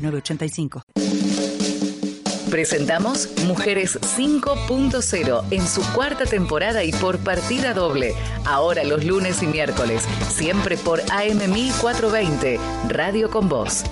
906985. Presentamos Mujeres 5.0 en su cuarta temporada y por partida doble. Ahora los lunes y miércoles, siempre por AM 1420, Radio con Voz.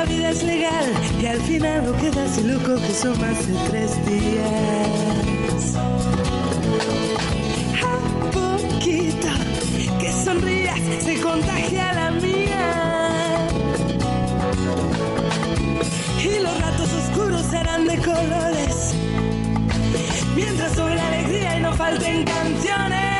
La vida es legal y al final no quedas y loco que son más de tres días. A poquito que sonrías se contagia la mía. Y los ratos oscuros serán de colores mientras sobre la alegría y no falten canciones.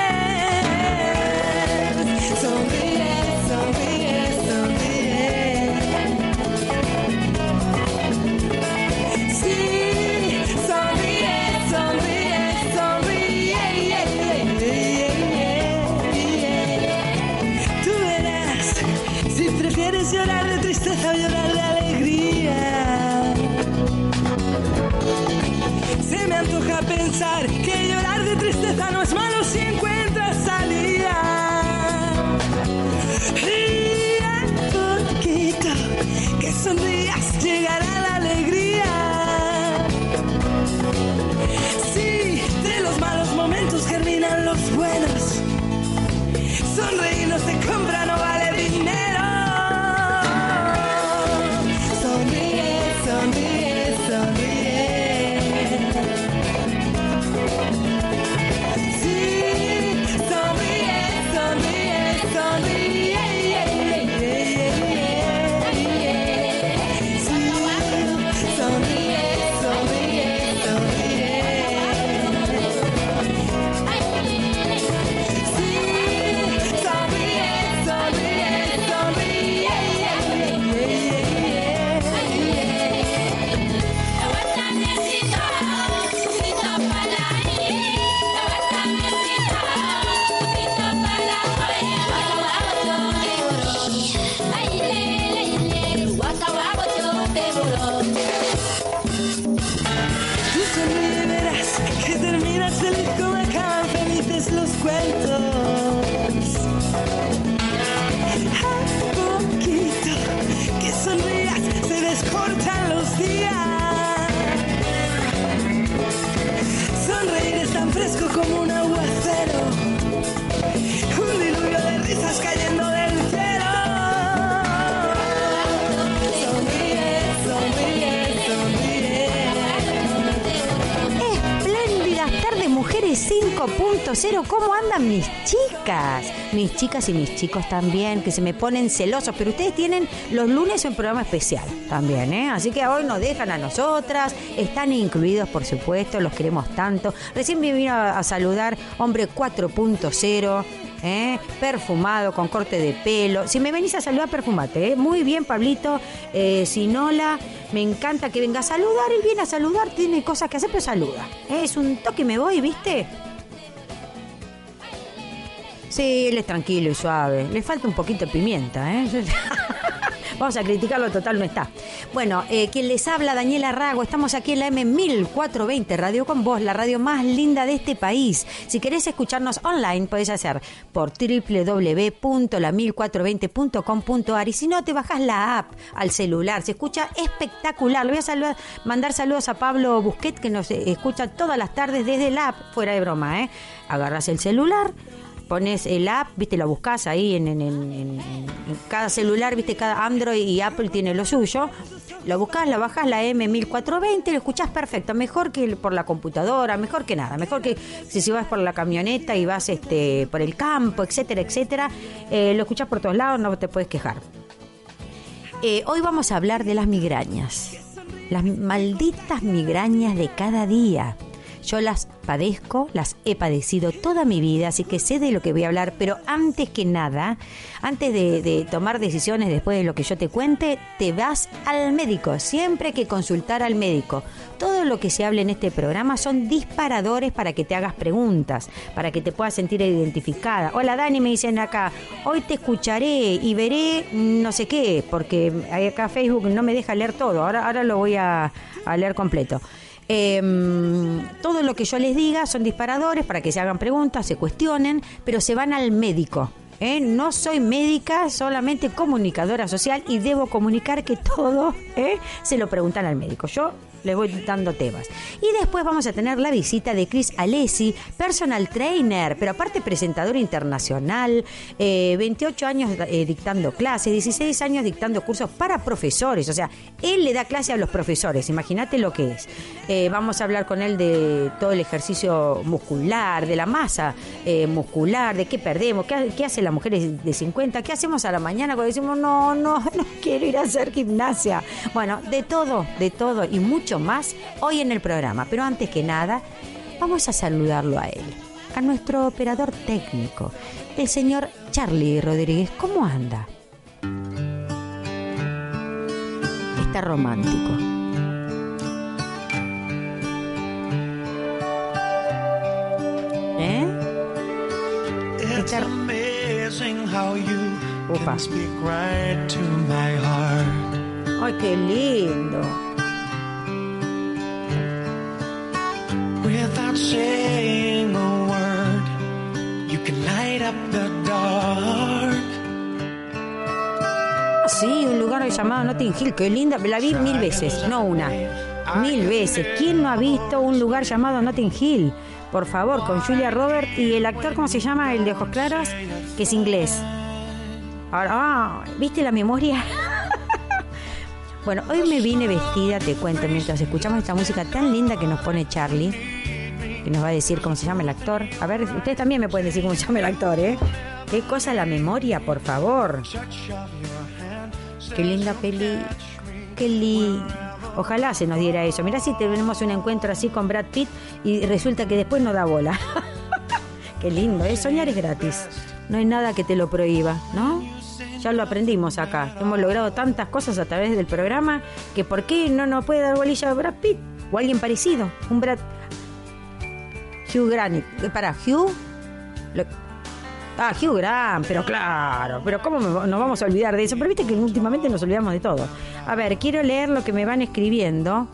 Prefieres llorar de tristeza o llorar de alegría. Se me antoja pensar que llorar de tristeza no es malo si encuentras salida. Y a poquito que sonrías llegará Tardes, mujeres 5.0. ¿Cómo andan mis chicas? Mis chicas y mis chicos también, que se me ponen celosos. Pero ustedes tienen los lunes un programa especial también, ¿eh? Así que hoy nos dejan a nosotras. Están incluidos, por supuesto, los queremos tanto. Recién me vino a, a saludar Hombre 4.0. ¿eh? perfumado, con corte de pelo. Si me venís a saludar, perfumate. ¿eh? Muy bien, Pablito. Eh, Sinola, me encanta que venga a saludar. Él viene a saludar, tiene cosas que hacer, pero saluda. ¿eh? Es un toque, me voy, ¿viste? Sí, él es tranquilo y suave. Le falta un poquito de pimienta, ¿eh? Vamos a criticarlo, total no está. Bueno, eh, quien les habla, Daniela Rago, estamos aquí en la M1420 Radio con Voz, la radio más linda de este país. Si querés escucharnos online, podés hacer por www.la1420.com.ar y si no, te bajás la app al celular. Se escucha espectacular. Le voy a saludar, mandar saludos a Pablo Busquet, que nos eh, escucha todas las tardes desde la app, fuera de broma, ¿eh? Agarras el celular pones el app, viste, lo buscas ahí en, en- en- en- cada celular, viste, cada Android y Apple tiene lo suyo. Lo buscas, lo bajas la M1420, lo escuchás perfecto, mejor que por la computadora, mejor que nada, mejor que si, si vas por la camioneta y vas este por el campo, etcétera, etcétera, eh, lo escuchás por todos lados, no te puedes quejar. Eh, hoy vamos a hablar de las migrañas. Las malditas migrañas de cada día. Yo las padezco, las he padecido toda mi vida, así que sé de lo que voy a hablar, pero antes que nada, antes de, tomar decisiones después de lo que yo te cuente, te vas al médico. Siempre hay que consultar al médico. Todo lo que se hable en este programa son disparadores para que te hagas preguntas, para que te puedas sentir identificada. Hola Dani, me dicen acá, hoy te escucharé y veré no sé qué, porque acá Facebook no me deja leer todo, ahora, ahora lo voy a leer completo. Eh, todo lo que yo les diga son disparadores para que se hagan preguntas, se cuestionen, pero se van al médico. ¿eh? No soy médica, solamente comunicadora social y debo comunicar que todo ¿eh? se lo preguntan al médico. Yo les voy dando temas. Y después vamos a tener la visita de Chris Alessi, personal trainer, pero aparte presentador internacional, eh, 28 años eh, dictando clases, 16 años dictando cursos para profesores. O sea, él le da clase a los profesores, imagínate lo que es. Eh, vamos a hablar con él de todo el ejercicio muscular, de la masa eh, muscular, de qué perdemos, qué, qué hace la mujer de 50, qué hacemos a la mañana cuando decimos, no, no, no quiero ir a hacer gimnasia. Bueno, de todo, de todo y mucho más hoy en el programa. Pero antes que nada, vamos a saludarlo a él, a nuestro operador técnico, el señor Charlie Rodríguez. ¿Cómo anda? Está romántico. ¿Eh? Está- heart. Ay, qué lindo. Without saying a word, you can light up the dark. Sí, un lugar llamado Notting Hill, qué linda, la vi mil veces, no una, mil veces. ¿Quién no ha visto un lugar llamado Notting Hill? Por favor, con Julia Roberts y el actor, ¿cómo se llama? El de ojos claros, que es inglés. Ahora, ah, ¿viste la memoria? Bueno, hoy me vine vestida, te cuento, mientras escuchamos esta música tan linda que nos pone Charlie, que nos va a decir cómo se llama el actor. A ver, ustedes también me pueden decir cómo se llama el actor, ¿eh? Qué cosa la memoria, por favor. Qué linda peli. Qué lindo. Ojalá se nos diera eso. Mirá si tenemos un encuentro así con Brad Pitt y resulta que después no da bola. Qué lindo, ¿eh? Soñar es gratis. No hay nada que te lo prohíba, ¿no? Ya lo aprendimos acá. Hemos logrado tantas cosas a través del programa que ¿por qué no nos puede dar bolilla a Brad Pitt? O alguien parecido. Un Brad... Hugh Grant. Eh, Para, Hugh... Ah, Hugh Grant, pero claro, pero ¿cómo nos vamos a olvidar de eso? Pero viste que últimamente nos olvidamos de todo. A ver, quiero leer lo que me van escribiendo.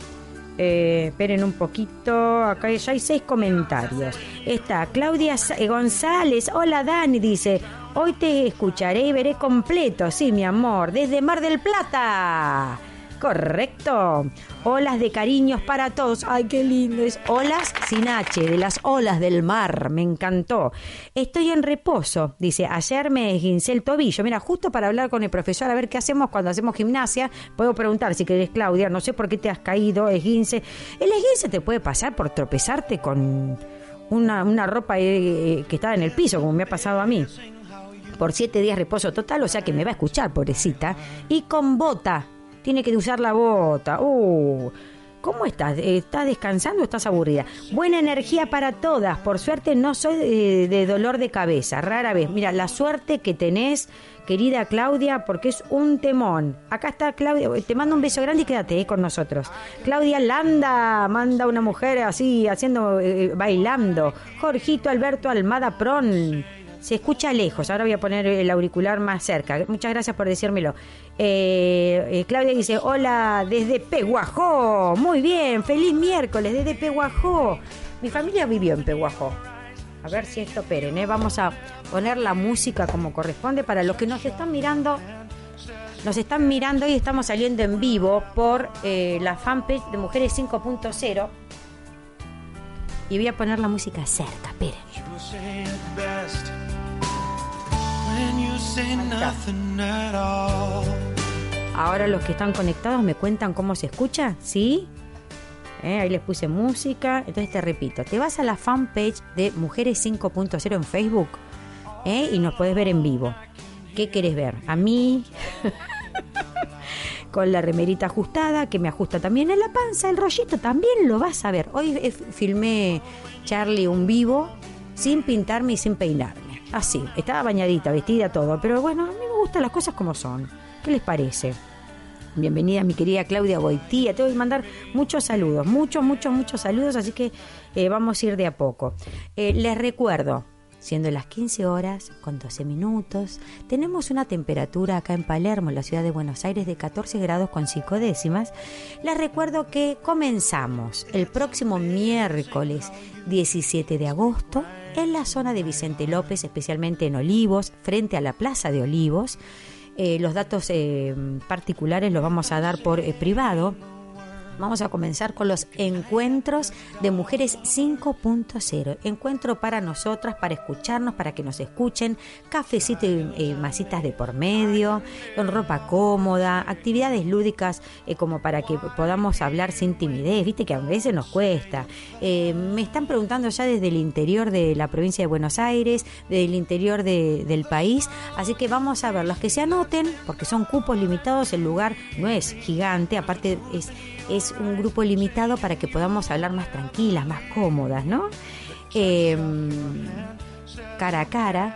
Eh, esperen un poquito, acá ya hay seis comentarios. Está Claudia eh, González, hola Dani, dice, hoy te escucharé y veré completo, sí, mi amor, desde Mar del Plata. Correcto. Olas de cariños para todos. Ay, qué lindo es. Olas sin H, de las olas del mar. Me encantó. Estoy en reposo. Dice, ayer me esguincé el tobillo. Mira, justo para hablar con el profesor, a ver qué hacemos cuando hacemos gimnasia. Puedo preguntar si querés, Claudia. No sé por qué te has caído, esguince. El esguince te puede pasar por tropezarte con una, una ropa eh, que está en el piso, como me ha pasado a mí por siete días reposo total, o sea que me va a escuchar, pobrecita, y con bota. Tiene que usar la bota. Uh, ¿Cómo estás? ¿Estás descansando o estás aburrida? Buena energía para todas. Por suerte no soy de dolor de cabeza. Rara vez. Mira, la suerte que tenés, querida Claudia, porque es un temón. Acá está Claudia. Te mando un beso grande y quédate eh, con nosotros. Claudia Landa manda una mujer así, haciendo, eh, bailando. Jorgito Alberto Almada Pron. Se escucha lejos. Ahora voy a poner el auricular más cerca. Muchas gracias por decírmelo. Eh, eh, Claudia dice, hola desde Peguajó. Muy bien, feliz miércoles desde Peguajó. Mi familia vivió en Peguajó. A ver si esto peren, ¿eh? Vamos a poner la música como corresponde para los que nos están mirando. Nos están mirando y estamos saliendo en vivo por eh, la fanpage de Mujeres 5.0. Y voy a poner la música cerca, esperen. Ahora los que están conectados me cuentan cómo se escucha, ¿sí? Eh, ahí les puse música. Entonces te repito, te vas a la fanpage de Mujeres 5.0 en Facebook eh, y nos puedes ver en vivo. ¿Qué querés ver? A mí, con la remerita ajustada, que me ajusta también en la panza, el rollito también lo vas a ver. Hoy eh, filmé Charlie un vivo sin pintarme y sin peinarme. Así, estaba bañadita, vestida, todo. Pero bueno, a mí me gustan las cosas como son. ¿Qué les parece? Bienvenida mi querida Claudia Boitía. Te voy a mandar muchos saludos, muchos, muchos, muchos saludos, así que eh, vamos a ir de a poco. Eh, les recuerdo, siendo las 15 horas con 12 minutos, tenemos una temperatura acá en Palermo, en la ciudad de Buenos Aires, de 14 grados con 5 décimas. Les recuerdo que comenzamos el próximo miércoles 17 de agosto en la zona de Vicente López, especialmente en Olivos, frente a la Plaza de Olivos. Eh, los datos eh, particulares los vamos a dar por eh, privado. Vamos a comenzar con los encuentros de Mujeres 5.0. Encuentro para nosotras, para escucharnos, para que nos escuchen, cafecito y eh, masitas de por medio, con ropa cómoda, actividades lúdicas eh, como para que podamos hablar sin timidez, viste que a veces nos cuesta. Eh, me están preguntando ya desde el interior de la provincia de Buenos Aires, desde el interior de- del país, así que vamos a ver los que se anoten, porque son cupos limitados, el lugar no es gigante, aparte es es un grupo limitado para que podamos hablar más tranquilas, más cómodas, ¿no? Eh, cara a cara.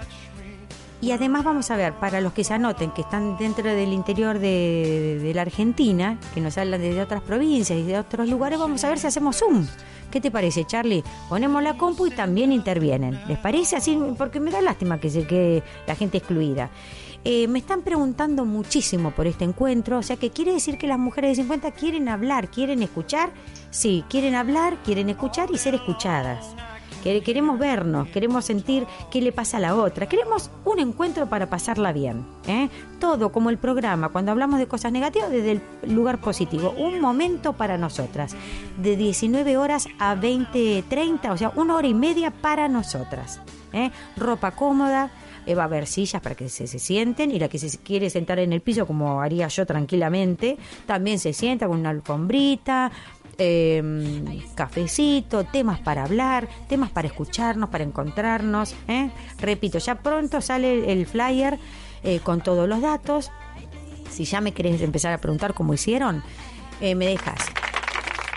Y además vamos a ver, para los que se anoten, que están dentro del interior de, de la Argentina, que nos hablan desde otras provincias y de otros lugares, vamos a ver si hacemos Zoom. ¿Qué te parece, Charlie? Ponemos la compu y también intervienen. ¿Les parece así? Porque me da lástima que se quede la gente excluida. Eh, me están preguntando muchísimo por este encuentro, o sea que quiere decir que las mujeres de 50 quieren hablar, quieren escuchar, sí, quieren hablar, quieren escuchar y ser escuchadas. Que- Queremos vernos, queremos sentir qué le pasa a la otra, queremos un encuentro para pasarla bien. ¿eh? Todo como el programa, cuando hablamos de cosas negativas, desde el lugar positivo. Un momento para nosotras, de 19 horas a 20, 30, o sea, una hora y media para nosotras. ¿eh? Ropa cómoda, va a haber sillas para que se, se sienten y la que se quiere sentar en el piso como haría yo tranquilamente, también se sienta con una alfombrita, eh, cafecito, temas para hablar, temas para escucharnos, para encontrarnos. ¿eh? Repito, ya pronto sale el flyer eh, con todos los datos. Si ya me querés empezar a preguntar cómo hicieron, eh, me dejas.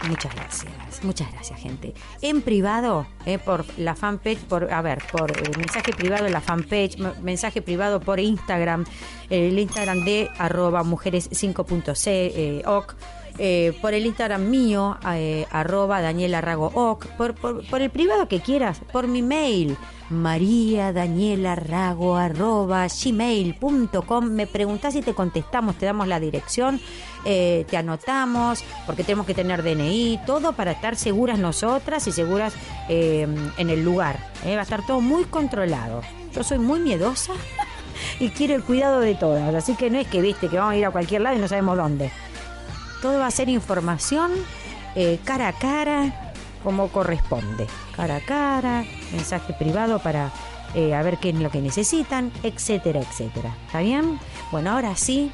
Muchas gracias, muchas gracias, gente. En privado, eh, por la fanpage, por, a ver, por eh, mensaje privado en la fanpage, mensaje privado por Instagram, el Instagram de arroba mujeres 5.c, eh, oc, eh, por el Instagram mío, eh, arroba Daniela Rago oc, por, por, por el privado que quieras, por mi mail, Gmail.com. Me preguntás y te contestamos, te damos la dirección, eh, te anotamos, porque tenemos que tener DNI, todo para estar seguras nosotras y seguras eh, en el lugar. eh. Va a estar todo muy controlado. Yo soy muy miedosa y quiero el cuidado de todas, así que no es que viste que vamos a ir a cualquier lado y no sabemos dónde. Todo va a ser información eh, cara a cara, como corresponde. Cara a cara, mensaje privado para eh, a ver qué es lo que necesitan, etcétera, etcétera. ¿Está bien? Bueno, ahora sí,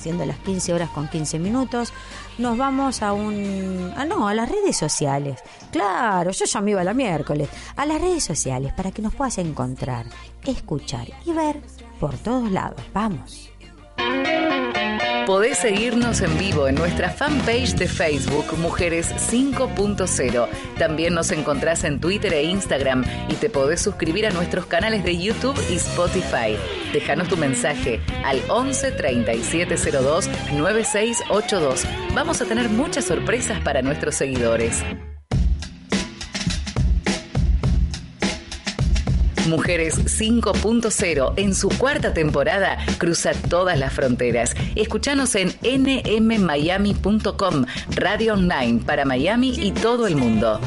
siendo las 15 horas con 15 minutos, nos vamos a un... Ah, no, a las redes sociales. Claro, yo ya me iba la miércoles. A las redes sociales para que nos puedas encontrar, escuchar y ver por todos lados. Vamos. Podés seguirnos en vivo en nuestra fanpage de Facebook Mujeres 5.0. También nos encontrás en Twitter e Instagram y te podés suscribir a nuestros canales de YouTube y Spotify. Déjanos tu mensaje al 11 3702 9682. Vamos a tener muchas sorpresas para nuestros seguidores. Mujeres 5.0 en su cuarta temporada cruza todas las fronteras. Escuchanos en nmmiami.com, radio online para Miami y todo el mundo.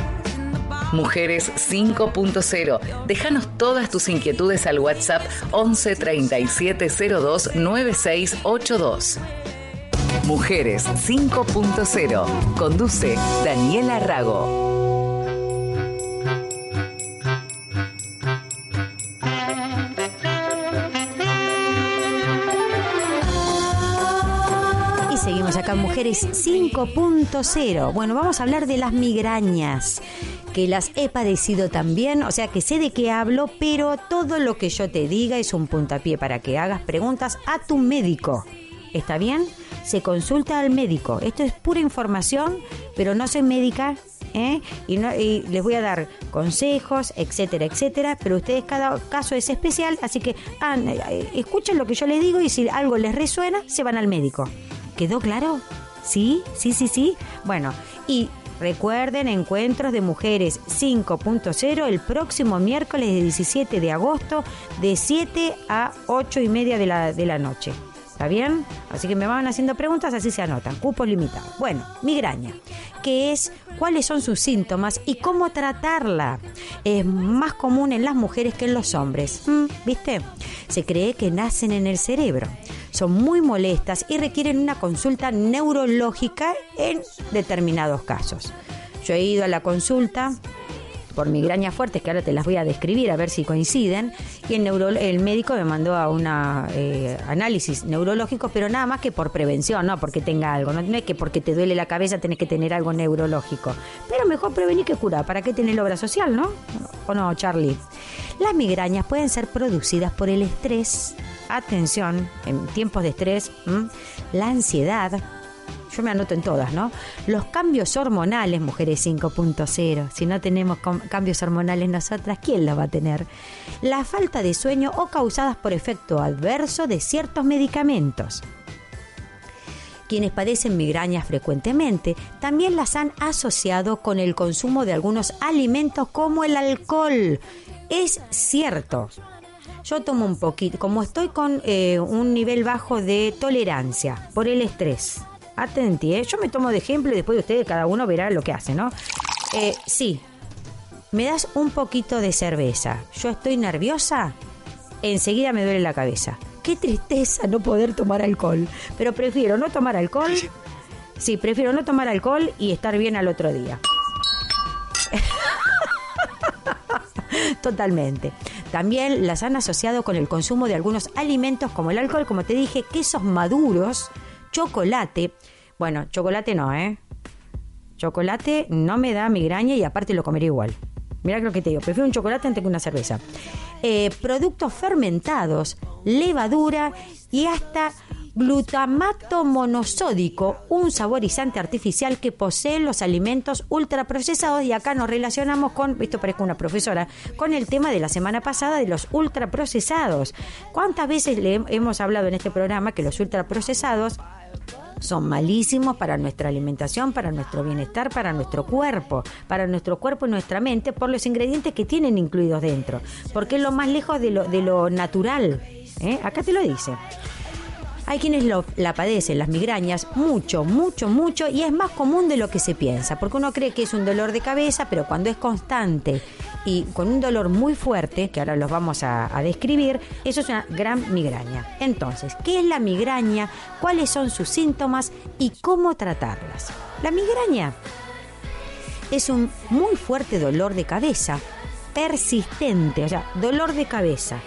Mujeres 5.0. Déjanos todas tus inquietudes al WhatsApp 11 3702 9682. Mujeres 5.0. Conduce Daniela Rago. Acá Mujeres 5.0. Bueno, vamos a hablar de las migrañas, que las he padecido también, o sea que sé de qué hablo, pero todo lo que yo te diga es un puntapié para que hagas preguntas a tu médico. ¿Está bien? Se consulta al médico. Esto es pura información, pero no soy médica, ¿eh? y, no- y les voy a dar consejos, etcétera, etcétera, pero ustedes cada caso es especial, así que ah, eh, escuchen lo que yo les digo y si algo les resuena, se van al médico. ¿Quedó claro? ¿Sí? ¿Sí, sí, sí? Bueno, y recuerden, encuentros de mujeres 5.0 el próximo miércoles de 17 de agosto de 7 a 8 y media de la, de la noche. ¿Está bien? Así que me van haciendo preguntas, así se anotan. Cupos limitados. Bueno, migraña. ¿Qué es? ¿Cuáles son sus síntomas? ¿Y cómo tratarla? Es más común en las mujeres que en los hombres. ¿Mm? ¿Viste? Se cree que nacen en el cerebro. Son muy molestas y requieren una consulta neurológica en determinados casos. Yo he ido a la consulta por migrañas fuertes, que ahora te las voy a describir a ver si coinciden, y el, neuro- el médico me mandó a un análisis neurológico, pero nada más que por prevención, no porque tenga algo, no, es que porque te duele la cabeza tenés que tener algo neurológico, pero mejor prevenir que curar, ¿para qué tener obra social, no? ¿O no, Charlie? Las migrañas pueden ser producidas por el estrés, atención, en tiempos de estrés, la ansiedad, yo me anoto en todas, ¿no? Los cambios hormonales, mujeres 5.0. Si no tenemos cambios hormonales nosotras, ¿quién los va a tener? La falta de sueño o causadas por efecto adverso de ciertos medicamentos. Quienes padecen migrañas frecuentemente también las han asociado con el consumo de algunos alimentos como el alcohol. Es cierto. Yo tomo un poquito, como estoy con eh, un nivel bajo de tolerancia por el estrés. Atenti, ¿eh? yo me tomo de ejemplo y después ustedes cada uno verá lo que hace, ¿no? Eh, sí, me das un poquito de cerveza. Yo estoy nerviosa, enseguida me duele la cabeza. Qué tristeza no poder tomar alcohol. Pero prefiero no tomar alcohol. Sí, prefiero no tomar alcohol y estar bien al otro día. Totalmente. También las han asociado con el consumo de algunos alimentos como el alcohol, como te dije, quesos maduros, chocolate. Bueno, chocolate no, ¿eh? Chocolate no me da migraña y aparte lo comeré igual. Mira lo que te digo, prefiero un chocolate antes que una cerveza. Eh, productos fermentados, levadura y hasta glutamato monosódico, un saborizante artificial que poseen los alimentos ultraprocesados y acá nos relacionamos con, esto parezco una profesora, con el tema de la semana pasada de los ultraprocesados. ¿Cuántas veces le hemos hablado en este programa que los ultraprocesados son malísimos para nuestra alimentación, para nuestro bienestar, para nuestro cuerpo, para nuestro cuerpo y nuestra mente, por los ingredientes que tienen incluidos dentro, porque es lo más lejos de lo, de lo natural. ¿eh? Acá te lo dice. Hay quienes la padecen, las migrañas, mucho, mucho, mucho, y es más común de lo que se piensa, porque uno cree que es un dolor de cabeza, pero cuando es constante y con un dolor muy fuerte, que ahora los vamos a, a describir, eso es una gran migraña. Entonces, ¿qué es la migraña? ¿Cuáles son sus síntomas y cómo tratarlas? La migraña es un muy fuerte dolor de cabeza, persistente, o sea, dolor de cabeza,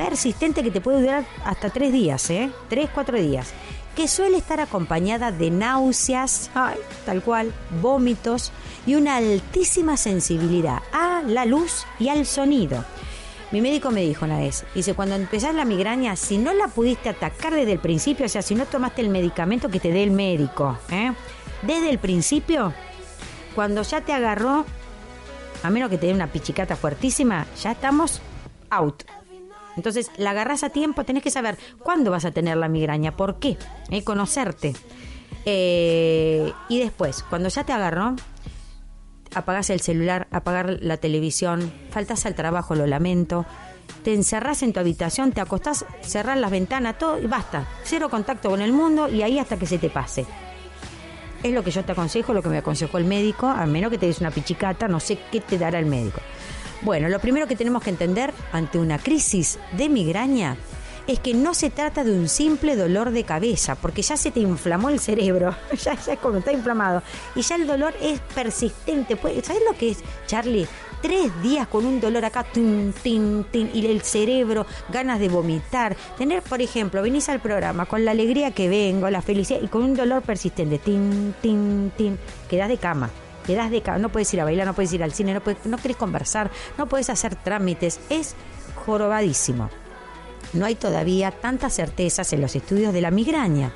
persistente que te puede durar hasta tres días, ¿eh? Tres, cuatro días, que suele estar acompañada de náuseas, ay, tal cual, vómitos y una altísima sensibilidad a la luz y al sonido. Mi médico me dijo una vez, dice, cuando empezás la migraña, si no la pudiste atacar desde el principio, o sea, si no tomaste el medicamento que te dé el médico, ¿eh? desde el principio, cuando ya te agarró, a menos que te dé una pichicata fuertísima, ya estamos out. Entonces, la agarras a tiempo, tenés que saber cuándo vas a tener la migraña, por qué, ¿eh? conocerte. Eh, y después, cuando ya te agarró, apagás el celular, apagar la televisión, faltas al trabajo, lo lamento. Te encerrás en tu habitación, te acostás, cerrás las ventanas, todo y basta. Cero contacto con el mundo y ahí hasta que se te pase. Es lo que yo te aconsejo, lo que me aconsejó el médico, a menos que te des una pichicata, no sé qué te dará el médico. Bueno, lo primero que tenemos que entender ante una crisis de migraña es que no se trata de un simple dolor de cabeza, porque ya se te inflamó el cerebro, ya, es como está inflamado, y ya el dolor es persistente. Puede- ¿Sabes lo que es, Charlie? tres días con un dolor acá, tin, tin, tin, y el cerebro, ganas de vomitar. Tener, por ejemplo, venís al programa con la alegría que vengo, la felicidad, y con un dolor persistente, tin, tin, tin, quedás de cama. De no puedes ir a bailar, no puedes ir al cine, no, puedes, conversar, no puedes hacer trámites. Es jorobadísimo. No hay todavía tantas certezas en los estudios de la migraña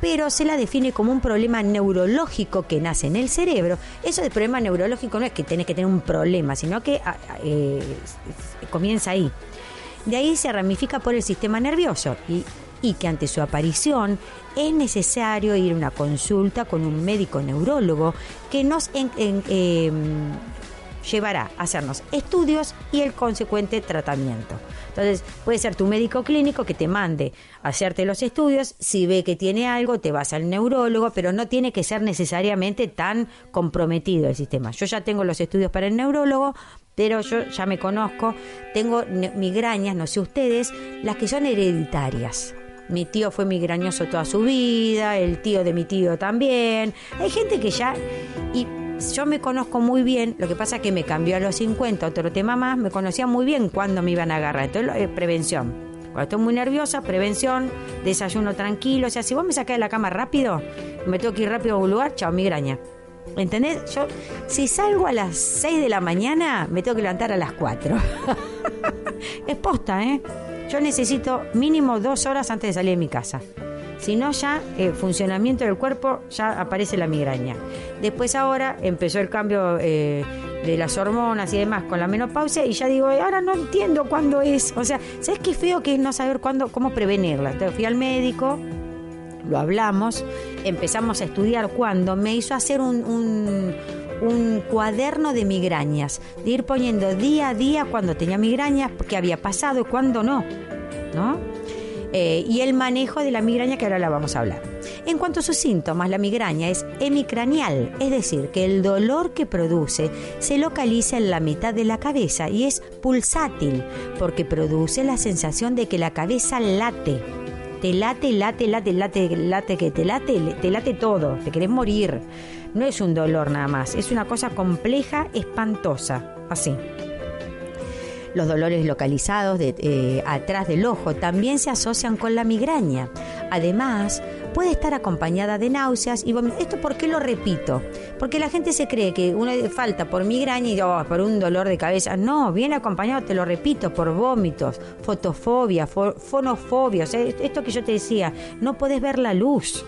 pero se la define como un problema neurológico que nace en el cerebro. Eso de problema neurológico no es que tenés que tener un problema, sino que ah, ah, eh, comienza ahí. De ahí se ramifica por el sistema nervioso y, y que ante su aparición es necesario ir a una consulta con un médico neurólogo que nos en, em, llevará a hacernos estudios y el consecuente tratamiento. Entonces, puede ser tu médico clínico que te mande a hacerte los estudios, si ve que tiene algo, te vas al neurólogo, pero no tiene que ser necesariamente tan comprometido el sistema. Yo ya tengo los estudios para el neurólogo, pero yo ya me conozco, tengo migrañas, no sé ustedes, las que son hereditarias. Mi tío fue migrañoso toda su vida, el tío de mi tío también. Hay gente que ya... Y yo me conozco muy bien, lo que pasa es que me cambió a los 50, otro tema más, me conocía muy bien cuándo me iban a agarrar. Entonces, eh, prevención. Cuando estoy muy nerviosa, prevención, desayuno tranquilo. O sea, si vos me sacás de la cama rápido, me tengo que ir rápido a un lugar, chao, migraña. ¿Entendés? Yo, si salgo a las 6 de la mañana, me tengo que levantar a las 4. es posta, ¿eh? Yo necesito mínimo dos horas antes de salir de mi casa. Si no, ya el eh, funcionamiento del cuerpo, ya aparece la migraña. Después ahora empezó el cambio eh, de las hormonas y demás con la menopausia y ya digo, ahora no entiendo cuándo es. O sea, ¿sabes qué feo que es no saber cuándo, cómo prevenirla? Entonces fui al médico, lo hablamos, empezamos a estudiar cuándo, me hizo hacer un, un, un cuaderno de migrañas, de ir poniendo día a día cuando tenía migrañas, qué había pasado y cuándo no, ¿no? Eh, y el manejo de la migraña que ahora la vamos a hablar. En cuanto a sus síntomas, la migraña es hemicranial, es decir, que el dolor que produce se localiza en la mitad de la cabeza y es pulsátil, porque produce la sensación de que la cabeza late. Te late, late, late, late, late, que te late, te late todo, te querés morir. No es un dolor nada más, es una cosa compleja, espantosa, así. Los dolores localizados de, eh, atrás del ojo también se asocian con la migraña. Además, puede estar acompañada de náuseas y vómitos. ¿Esto por qué lo repito? Porque la gente se cree que una falta por migraña y oh, por un dolor de cabeza. No, viene acompañado, te lo repito, por vómitos, fotofobia, fonofobia. O sea, esto que yo te decía, no puedes ver la luz.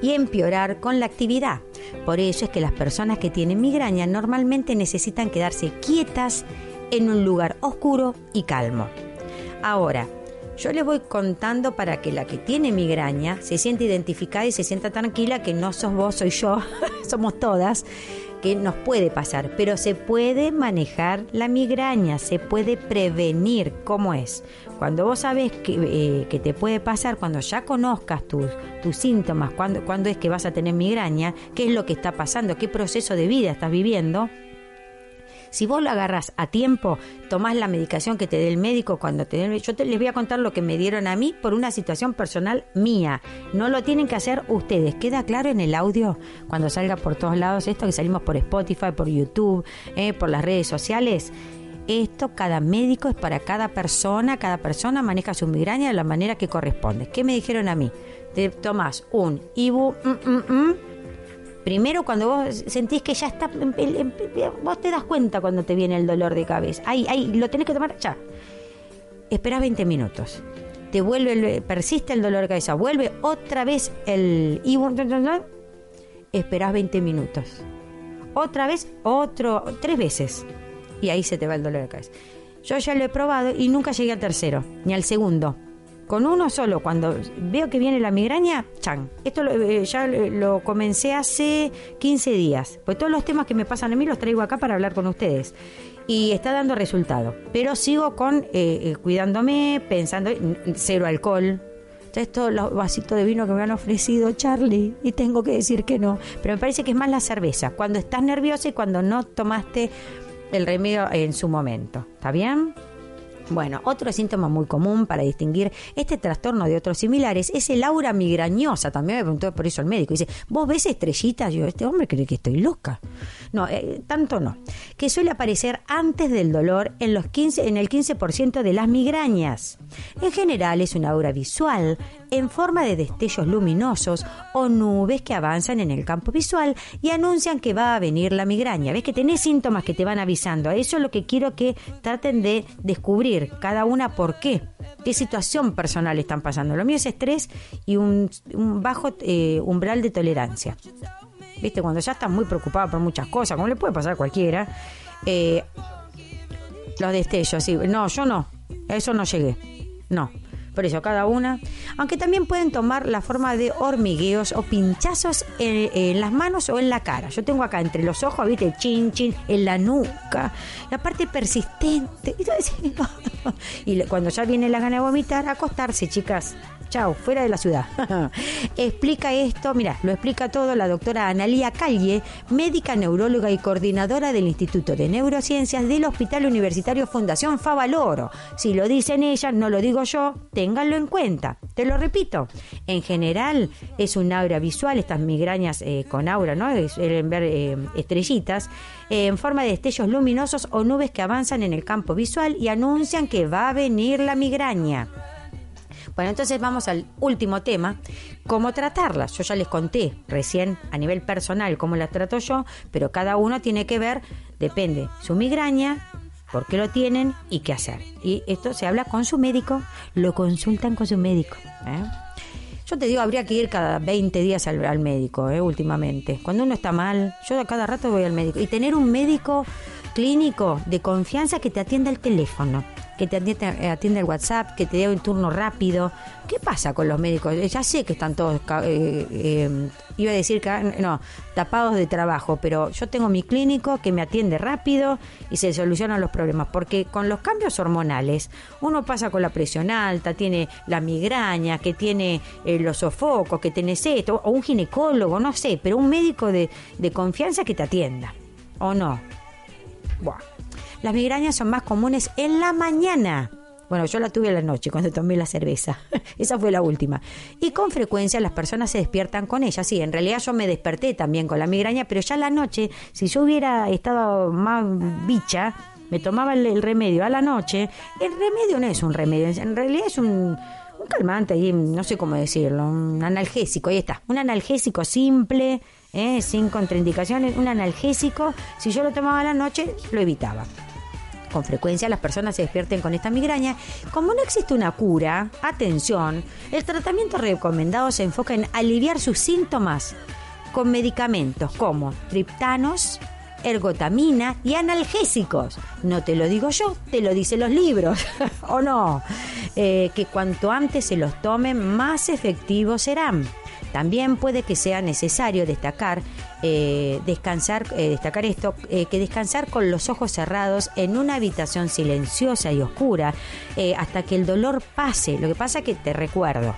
Y empeorar con la actividad. Por eso es que las personas que tienen migraña normalmente necesitan quedarse quietas en un lugar oscuro y calmo. Ahora, yo les voy contando para que la que tiene migraña se sienta identificada y se sienta tranquila que no sos vos, soy yo, somos todas, que nos puede pasar, pero se puede manejar la migraña, se puede prevenir cómo es. Cuando vos sabes que, eh, te puede pasar, cuando ya conozcas tus, tus síntomas, cuándo, cuándo es que vas a tener migraña, qué es lo que está pasando, qué proceso de vida estás viviendo, si vos lo agarras a tiempo, tomás la medicación que te dé el médico cuando te dé Yo te, les voy a contar lo que me dieron a mí por una situación personal mía. No lo tienen que hacer ustedes. ¿Queda claro en el audio? Cuando salga por todos lados esto, que salimos por Spotify, por YouTube, eh, por las redes sociales. Esto, cada médico es para cada persona, cada persona maneja su migraña de la manera que corresponde. ¿Qué me dijeron a mí? Te tomás un Ibu, mm, mm, mm, Primero cuando vos sentís que ya está, vos te das cuenta cuando te viene el dolor de cabeza. Ahí, ahí, lo tenés que tomar ya. Esperás 20 minutos. Te vuelve, persiste el dolor de cabeza, vuelve otra vez el... Esperás 20 minutos. Otra vez, otro, tres veces. Y ahí se te va el dolor de cabeza. Yo ya lo he probado y nunca llegué al tercero, ni al segundo con uno solo, cuando veo que viene la migraña, chan. Esto eh, ya lo comencé hace 15 días. Pues todos los temas que me pasan a mí los traigo acá para hablar con ustedes. Y está dando resultado. Pero sigo con eh, eh, cuidándome, pensando, cero alcohol, estos los vasitos de vino que me han ofrecido Charlie y tengo que decir que no. Pero me parece que es más la cerveza, cuando estás nerviosa y cuando no tomaste el remedio en su momento. ¿Está bien? Bueno, otro síntoma muy común para distinguir este trastorno de otros similares es el aura migrañosa. También me preguntó por eso el médico. Dice, ¿vos ves estrellitas? Yo, este hombre cree que estoy loca. No, eh, tanto no. Que suele aparecer antes del dolor en, los 15, en el 15% de las migrañas. En general es una aura visual en forma de destellos luminosos o nubes que avanzan en el campo visual y anuncian que va a venir la migraña. ¿Ves que tenés síntomas que te van avisando? Eso es lo que quiero que traten de descubrir cada una por qué, qué situación personal están pasando. Lo mío es estrés y un, bajo eh, umbral de tolerancia. ¿Viste? Cuando ya estás muy preocupado por muchas cosas, como le puede pasar a cualquiera, eh, los destellos, sí. No, yo no. A eso no llegué. No. Por eso, cada una. Aunque también pueden tomar la forma de hormigueos o pinchazos en, las manos o en la cara. Yo tengo acá entre los ojos, viste, chin, chin, en la nuca. La parte persistente. Y cuando ya viene la gana de vomitar, acostarse, chicas. Chao, fuera de la ciudad. explica esto, mira, lo explica todo la doctora Analía Calle, médica neuróloga y coordinadora del Instituto de Neurociencias del Hospital Universitario Fundación Favaloro. Si lo dicen ellas, no lo digo yo, ténganlo en cuenta. Te lo repito, en general es un aura visual, estas migrañas eh, con aura, ¿no? Suelen ver eh, estrellitas eh, en forma de destellos luminosos o nubes que avanzan en el campo visual y anuncian que va a venir la migraña. Bueno, entonces vamos al último tema, cómo tratarlas. Yo ya les conté recién a nivel personal cómo las trato yo, pero cada uno tiene que ver, depende, su migraña, por qué lo tienen y qué hacer. Y esto se habla con su médico, lo consultan con su médico. ¿eh? Yo te digo, habría que ir cada 20 días al, médico, ¿eh? últimamente. Cuando uno está mal, yo a cada rato voy al médico. Y tener un médico clínico de confianza que te atienda el teléfono que te atiende, atiende el WhatsApp, que te dé un turno rápido. ¿Qué pasa con los médicos? Eh, ya sé que están todos, eh, eh, iba a decir, no, tapados de trabajo, pero yo tengo mi clínico que me atiende rápido y se solucionan los problemas, porque con los cambios hormonales uno pasa con la presión alta, tiene la migraña, que tiene los sofocos, que tenés esto, o un ginecólogo, no sé, pero un médico de, de confianza que te atienda, ¿o no? Buah. Las migrañas son más comunes en la mañana. Bueno, yo la tuve en la noche cuando tomé la cerveza. Esa fue la última. Y con frecuencia las personas se despiertan con ella. Sí, en realidad yo me desperté también con la migraña, pero ya la noche, si yo hubiera estado más bicha, me tomaba el, remedio a la noche. El remedio no es un remedio, en realidad es un, calmante ahí, no sé cómo decirlo, un analgésico, ahí está. Un analgésico simple, ¿eh? sin contraindicaciones, un analgésico. Si yo lo tomaba a la noche, lo evitaba con frecuencia las personas se despierten con esta migraña. Como no existe una cura, atención, el tratamiento recomendado se enfoca en aliviar sus síntomas con medicamentos como triptanos, ergotamina y analgésicos. No te lo digo yo, te lo dicen los libros, ¿o no? Eh, que cuanto antes se los tomen, más efectivos serán. También puede que sea necesario destacar, eh, descansar, eh, destacar esto, eh, que descansar con los ojos cerrados en una habitación silenciosa y oscura hasta que el dolor pase. Lo que pasa que te recuerdo,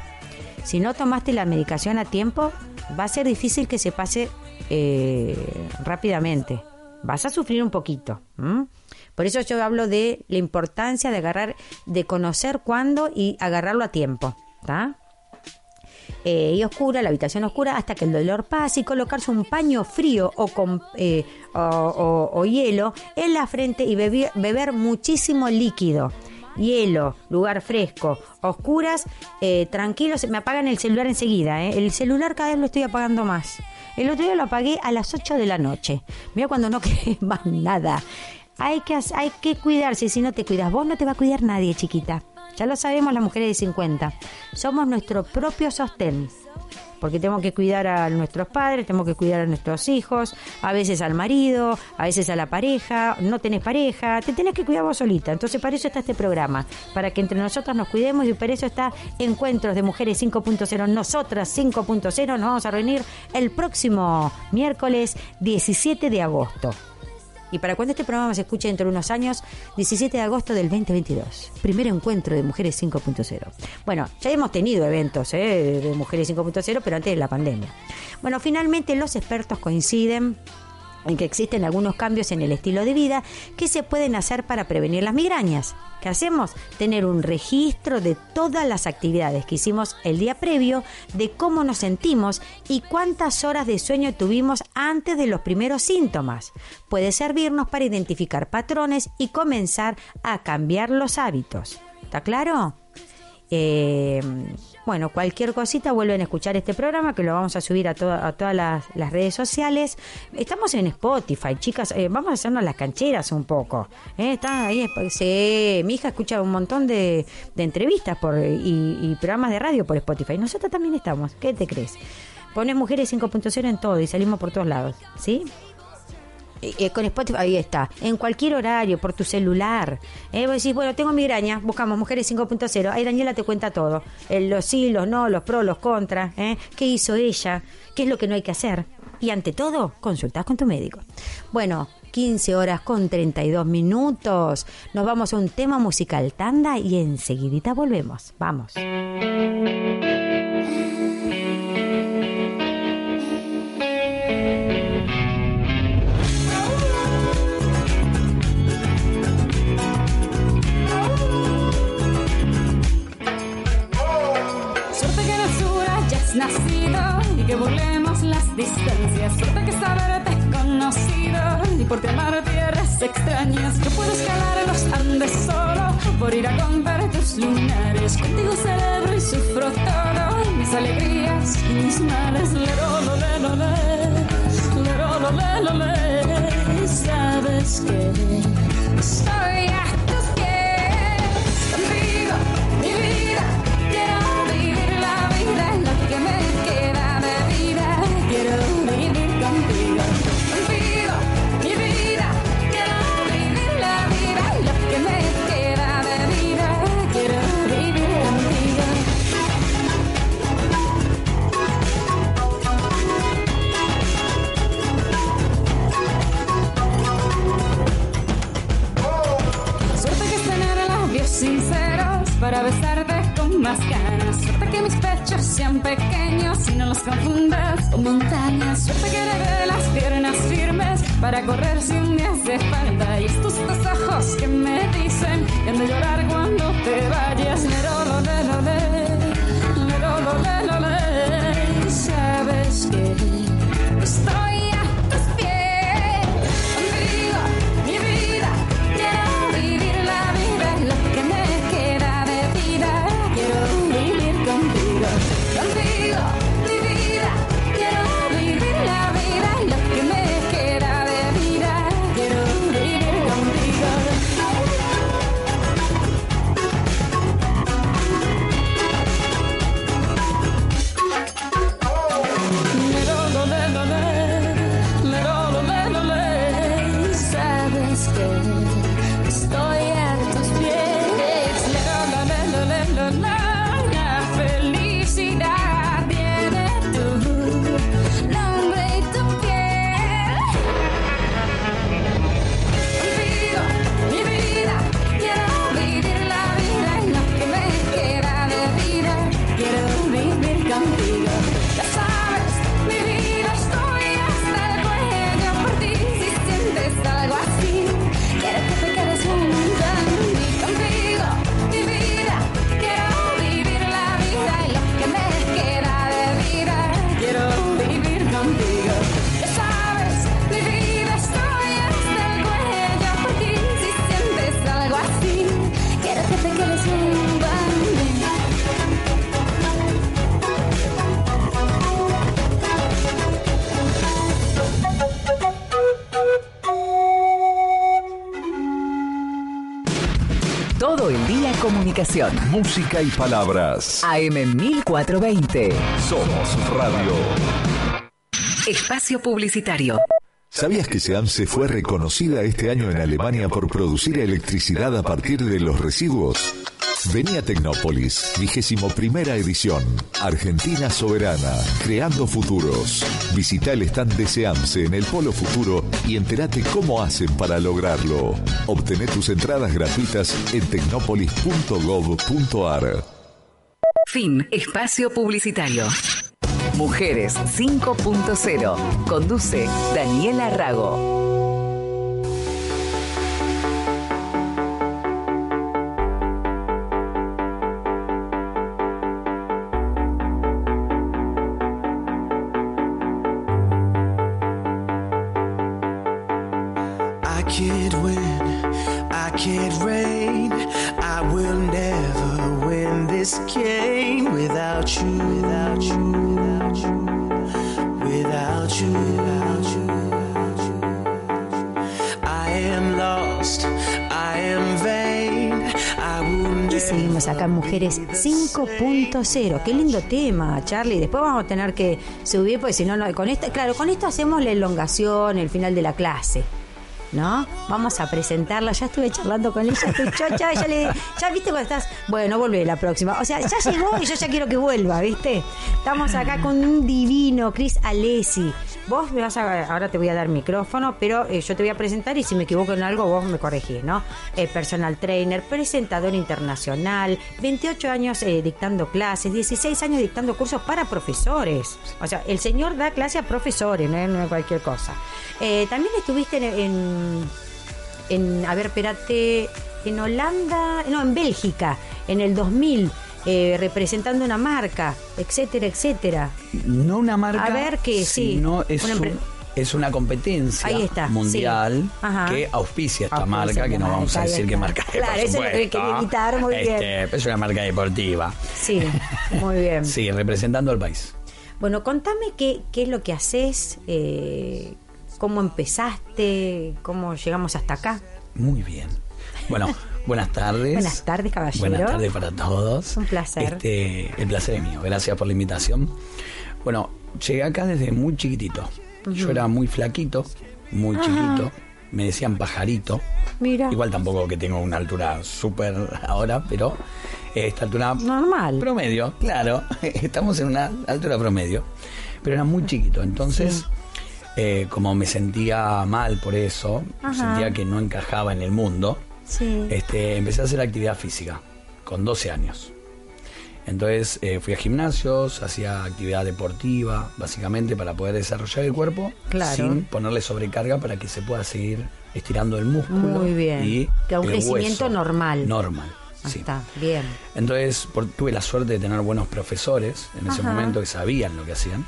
si no tomaste la medicación a tiempo, va a ser difícil que se pase rápidamente. Vas a sufrir un poquito. Por eso yo hablo de la importancia de agarrar, de conocer cuándo y agarrarlo a tiempo. ¿Está? Eh, y oscura, la habitación oscura, hasta que el dolor pase y colocarse un paño frío o, con, eh, o, hielo en la frente y beber, beber muchísimo líquido hielo, lugar fresco, oscuras, eh, tranquilos, me apagan el celular enseguida, el celular cada vez lo estoy apagando más. El otro día lo apagué a las 8 de la noche. Mira cuando no querés más nada. Hay que, hay que cuidarse, si no te cuidas vos no te va a cuidar nadie, chiquita. Ya lo sabemos las mujeres de 50. Somos nuestro propio sostén. Porque tenemos que cuidar a nuestros padres, tenemos que cuidar a nuestros hijos, a veces al marido, a veces a la pareja, no tenés pareja, te tenés que cuidar vos solita. Entonces para eso está este programa, para que entre nosotras nos cuidemos y para eso está Encuentros de Mujeres 5.0. Nosotras 5.0 nos vamos a reunir el próximo miércoles 17 de agosto. Y para cuando este programa se escuche dentro de unos años, 17 de agosto del 2022. Primer encuentro de Mujeres 5.0. Bueno, ya hemos tenido eventos ¿eh? de Mujeres 5.0, pero antes de la pandemia. Bueno, finalmente los expertos coinciden en que existen algunos cambios en el estilo de vida que se pueden hacer para prevenir las migrañas. ¿Qué hacemos? Tener un registro de todas las actividades que hicimos el día previo, de cómo nos sentimos y cuántas horas de sueño tuvimos antes de los primeros síntomas. Puede servirnos para identificar patrones y comenzar a cambiar los hábitos. ¿Está claro? Eh, bueno, cualquier cosita vuelven a escuchar este programa que lo vamos a subir a, todas las, redes sociales. Estamos en Spotify, chicas. Eh, vamos a hacernos las cancheras un poco. ¿eh? Está ahí. Sí, mi hija escucha un montón de, entrevistas por, y, y, programas de radio por Spotify. Nosotros también estamos. ¿Qué te crees? Pones Mujeres 5.0 en todo y salimos por todos lados. ¿Sí? Eh, con Spotify, ahí está, en cualquier horario, por tu celular. Eh, vos decís, bueno, tengo migraña, buscamos Mujeres 5.0, ahí Daniela te cuenta todo, eh, los sí, los no, los pros, los contras, eh, qué hizo ella, qué es lo que no hay que hacer. Y ante todo, consultas con tu médico. Bueno, 15 horas con 32 minutos. Nos vamos a un tema musical tanda y enseguidita volvemos. Vamos. Que burlemos las distancias. Suerte que saberte conocido y por amar tierras extrañas. Yo puedo escalar los Andes solo por ir a comprar tus lunares. Contigo celebro y sufro todo, mis alegrías y mis males. Le lo le lo le, le lo le lo le. Sabes que estoy a para besarte con más ganas. Suerte que mis pechos sean pequeños y no los confundas con montañas. Suerte que de las piernas firmes para correr sin me hace falta. Y estos dos que me dicen que han de llorar cuando te vayas. Lero, lo, le, lo, le, lero, comunicación. Música y palabras. AM 1420. Somos Radio. Espacio Publicitario. ¿Sabías que SEAMSE fue reconocida este año en Alemania por producir electricidad a partir de los residuos? Venía Tecnópolis, vigésimo primera edición. Argentina soberana, creando futuros. Visita el stand de SEAMSE en el Polo Futuro y entérate cómo hacen para lograrlo. Obtené tus entradas gratuitas en tecnopolis.gov.ar. Fin. Espacio publicitario. Mujeres 5.0. Conduce Daniela Rago. Acá en Mujeres 5.0. Qué lindo tema, Charlie. Después vamos a tener que subir, porque si no, no, con esto, claro, con esto hacemos la elongación, el final de la clase. ¿No? Vamos a presentarla. Ya estuve charlando con ella, estoy chocha. Ya, le, ya viste cuando estás. Bueno, vuelve la próxima. O sea, ya llegó y yo ya quiero que vuelva, ¿viste? Estamos acá con un divino, Chris Alessi. Vos me vas a. Ahora te voy a dar micrófono, pero eh, yo te voy a presentar y si me equivoco en algo, vos me corregís, ¿no? Eh, personal trainer, presentador internacional, 28 años eh, dictando clases, 16 años dictando cursos para profesores. O sea, el señor da clase a profesores, no, no cualquier cosa. Eh, también estuviste en, en, en- a ver, espérate, en Holanda, no, en Bélgica, en el 2000. Eh, representando una marca, etcétera, etcétera. No una marca. A ver qué, sí. sino es, Una un- es una competencia está, mundial sí. Que auspicia esta Auspicia marca, que no vamos a decir qué marca es, Claro, por eso lo que quería evitar, muy bien. Este, Es una marca deportiva. Sí, muy bien. Sí, representando al país. Bueno, contame qué, qué es lo que haces, eh, cómo empezaste, cómo llegamos hasta acá. Muy bien. Bueno, buenas tardes. Buenas tardes, caballero. Buenas tardes para todos. Un placer. Este, el placer es mío. Gracias por la invitación. Bueno, llegué acá desde muy chiquitito. Yo era muy flaquito, muy chiquito. Me decían pajarito. Mira. Igual tampoco que tengo una altura súper ahora, pero esta altura Normal. promedio, claro. Estamos en una altura promedio. Pero era muy chiquito. Entonces, eh, como me sentía mal por eso, Ajá. sentía que no encajaba en el mundo, Sí. este, empecé a hacer actividad física con 12 años. Entonces eh, fui a gimnasios, hacía actividad deportiva, básicamente para poder desarrollar el cuerpo Claro. sin ponerle sobrecarga para que se pueda seguir estirando el músculo. Muy bien. Y Que un el crecimiento hueso. normal. Normal. Sí. está, bien. Entonces por- tuve la suerte de tener buenos profesores en ese momento que sabían lo que hacían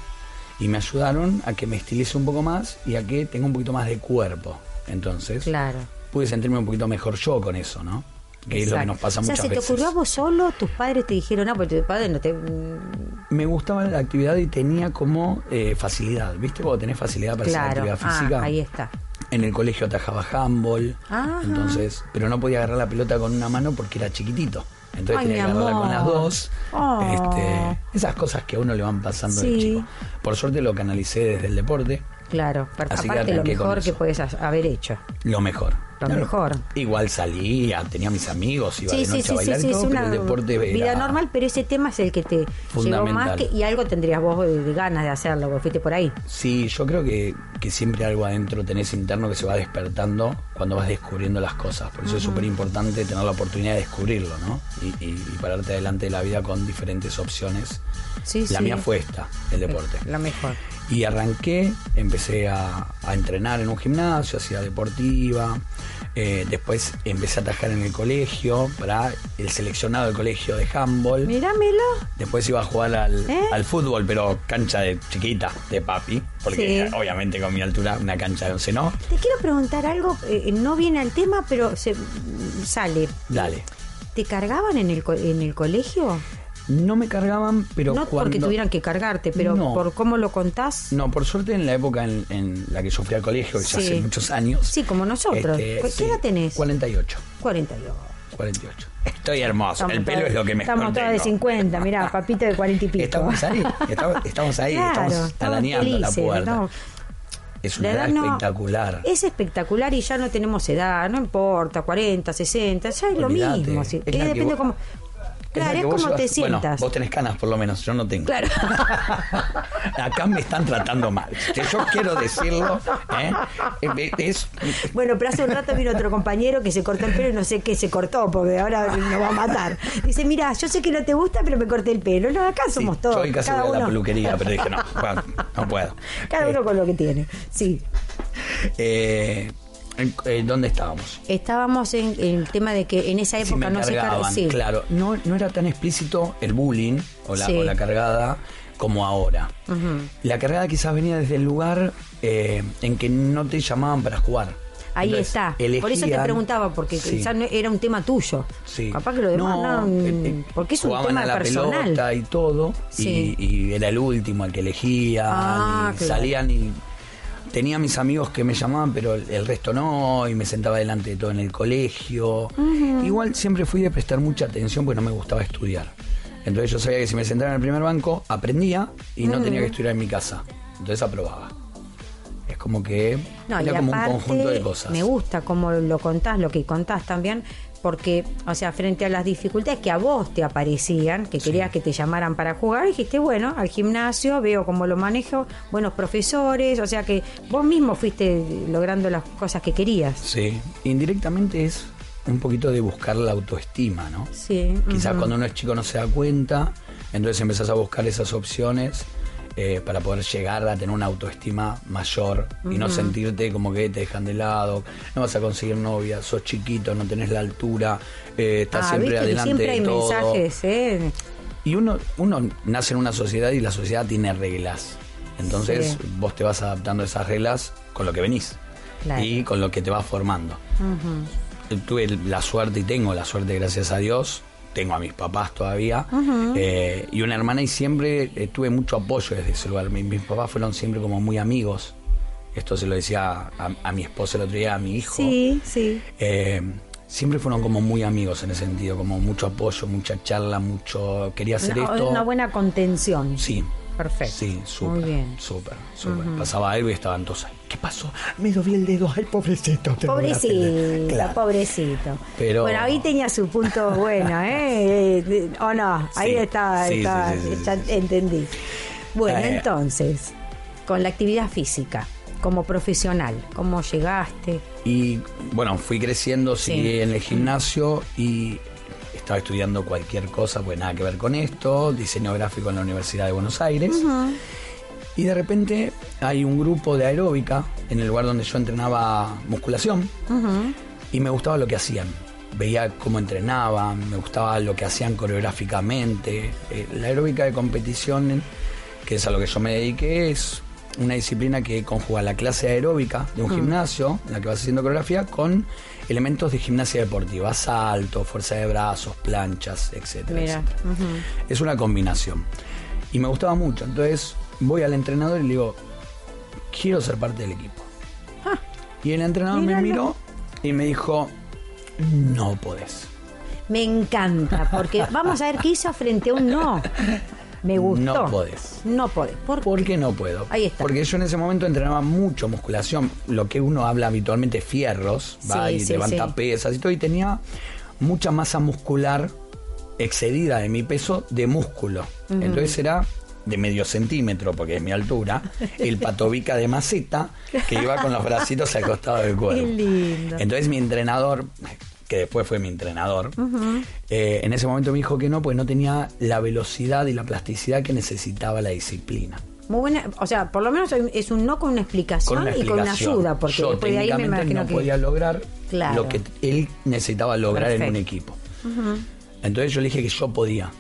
y me ayudaron a que me estilice un poco más y a que tenga un poquito más de cuerpo. Entonces Claro. Pude sentirme un poquito mejor yo con eso, ¿no? Que es lo que nos pasa o sea, muchas ¿se te veces. ocurrió a vos solo? ¿Tus padres te dijeron, no, porque tus padres no te... Me gustaba la actividad y tenía como eh, facilidad, ¿viste? Cuando tenés facilidad para Claro. hacer actividad física. Ah, ahí está. En el colegio atajaba handball, Ajá. entonces, pero no podía agarrar la pelota con una mano porque era chiquitito. Entonces Ay, tenía que agarrarla con las dos. Oh. Este, esas cosas que a uno le van pasando de Sí. chico. Por suerte lo canalicé desde el deporte, Claro, Así que lo mejor que puedes ha- haber hecho. lo mejor. Lo mejor. Igual salía, tenía mis amigos, iba Sí, de noche sí, a bailar sí, y es todo, una pero el deporte vida era normal, pero ese tema es el que te llevó más que, y algo tendrías vos de, de ganas de hacerlo, vos fuiste por ahí. Sí, yo creo que, que siempre algo adentro tenés interno que se va despertando cuando vas descubriendo las cosas. Por eso es súper importante tener la oportunidad de descubrirlo, ¿no? Y, y- y pararte adelante de la vida con diferentes opciones. Sí, la mía fue esta, el deporte. La mejor. Y arranqué, empecé a, a entrenar en un gimnasio, hacía deportiva. eh, después empecé a atajar en el colegio para el seleccionado del colegio de handball. Míramelo. Después iba a jugar al, ¿Eh? al fútbol, pero cancha de chiquita, de papi, porque Sí. obviamente con mi altura una cancha de once no. Te quiero preguntar algo, eh, no viene al tema, pero se sale. Dale. ¿Te cargaban en el, en el colegio? No me cargaban, pero no cuando... porque tuvieran que cargarte, pero No. por cómo lo contás. No, por suerte en la época en, en la que yo fui al colegio, que ya Sí. hace muchos años. Sí, como nosotros. este, ¿Qué sí, edad tenés? 48. 48. 48. Estoy hermoso. Estamos el pelo es lo que mejor Estamos todas de tengo. 50, mirá, papito de 40 y pico. Estamos ahí, estamos, estamos ahí, Claro, estamos estamos arañando la felices, puerta. estamos- Es una edad edad no- espectacular. Es espectacular y ya no tenemos edad, no importa, 40, 60, ya es lo Olvídate, mismo. es Eh, que depende vos- cómo. Claro, la es como te bueno, sientas. vos tenés canas por lo menos, yo no tengo. Claro. Acá me están tratando mal. Yo quiero decirlo, ¿eh? Eh, es Bueno, pero hace un rato vino otro compañero que se cortó el pelo y no sé qué se cortó, porque ahora nos va a matar. Dice, mira, yo sé que no te gusta, pero me corté el pelo. No, acá somos sí, todos. Yo casi cada a la uno, peluquería, pero dije, no, no puedo. cada uno con lo que tiene. Sí. Eh, en- eh, ¿Dónde estábamos? Estábamos en, en el tema de que en esa época no se cargaba. cargaban, Sí. claro. No, no era tan explícito el bullying o la, Sí. o la cargada como ahora. La cargada quizás venía desde el lugar eh, en que no te llamaban para jugar. Ahí Entonces, está. Por eso te preguntaba, porque Sí. quizás no- era un tema tuyo. Sí. Capaz que lo demás no, eh, eh, porque es un tema a la personal. pelota y todo Sí. y, y era el último el que elegía Ah, y claro. salían y tenía mis amigos que me llamaban pero el, el resto no y me sentaba delante de todo en el colegio. Igual siempre fui de prestar mucha atención porque no me gustaba estudiar. Entonces yo sabía que si me sentaba en el primer banco aprendía y no tenía que estudiar en mi casa. Entonces aprobaba. Es como que No, era como aparte, un conjunto de cosas. Me gusta como lo contás, lo que contás también, porque, o sea, frente a las dificultades que a vos te aparecían, que querías que te llamaran para jugar, dijiste, bueno, al gimnasio, veo cómo lo manejo, buenos profesores, o sea que vos mismo fuiste logrando las cosas que querías. Sí, indirectamente es un poquito de buscar la autoestima, ¿no? Sí. Quizás cuando uno es chico no se da cuenta, entonces empezás a buscar esas opciones eh, para poder llegar a tener una autoestima mayor y no sentirte como que te dejan de lado, no vas a conseguir novia, sos chiquito, no tenés la altura, eh, estás Ah, siempre viste adelante siempre de hay todo. mensajes, ¿eh? Y uno, uno nace en una sociedad y la sociedad tiene reglas. Entonces Sí. vos te vas adaptando a esas reglas con lo que venís Claro. y con lo que te vas formando. Tuve la suerte y tengo la suerte, gracias a Dios. Tengo a mis papás todavía eh, y una hermana y siempre eh, tuve mucho apoyo desde ese lugar. Mi- mis papás fueron siempre como muy amigos. Esto se lo decía a, a mi esposa el otro día, a mi hijo. Sí, sí. Eh, siempre fueron como muy amigos en ese sentido, como mucho apoyo, mucha charla, mucho quería hacer esto. una buena contención. Sí. Perfecto. Sí, súper. Muy bien. Súper, súper. Pasaba algo y estaban todos ahí. ¿Qué pasó? Me doblé el dedo. Ay, pobrecito. Pobrecito, pelea". Claro. pobrecito. Pero- Bueno, ahí tenía su punto bueno, ¿eh? ¿O no? Ahí Sí, sí, sí, sí, sí, ya sí. entendí. Bueno, Eh. entonces, con la actividad física, como profesional, ¿cómo llegaste? Y bueno, fui creciendo, Sí. seguí en el gimnasio y estaba estudiando cualquier cosa, pues nada que ver con esto, diseño gráfico en la Universidad de Buenos Aires. Y de repente hay un grupo de aeróbica en el lugar donde yo entrenaba musculación y me gustaba lo que hacían. Veía cómo entrenaban, me gustaba lo que hacían coreográficamente. Eh, la aeróbica de competición, que es a lo que yo me dediqué, es una disciplina que conjuga la clase aeróbica de un gimnasio, en la que vas haciendo coreografía, con elementos de gimnasia deportiva, salto, fuerza de brazos, planchas, etcétera, Mira, etcétera. Es una combinación. Y me gustaba mucho. Entonces voy al entrenador y le digo, quiero ser parte del equipo. y el entrenador míralo. me miró y me dijo, no podés. Me encanta, porque vamos a ver qué hizo frente a un no. Me gustó. No podés. No podés. ¿Por ¿Por qué no puedo? Ahí está. Porque yo en ese momento entrenaba mucho musculación, lo que uno habla habitualmente fierros, va y sí, levanta sí. pesas y todo, y tenía mucha masa muscular excedida de mi peso de músculo. Entonces era de medio centímetro, porque es mi altura, el patobica de maceta que iba con los bracitos al costado del cuerpo. Qué lindo. Entonces mi entrenador, que después fue mi entrenador, eh, en ese momento me dijo que no, pues no tenía la velocidad y la plasticidad que necesitaba la disciplina. Muy buena, o sea, por lo menos es un no con una explicación, Con una y con una ayuda, porque Yo después de ahí me imagino no que. podía lograr Claro. lo que él necesitaba lograr en un equipo. Entonces yo le dije que yo podía.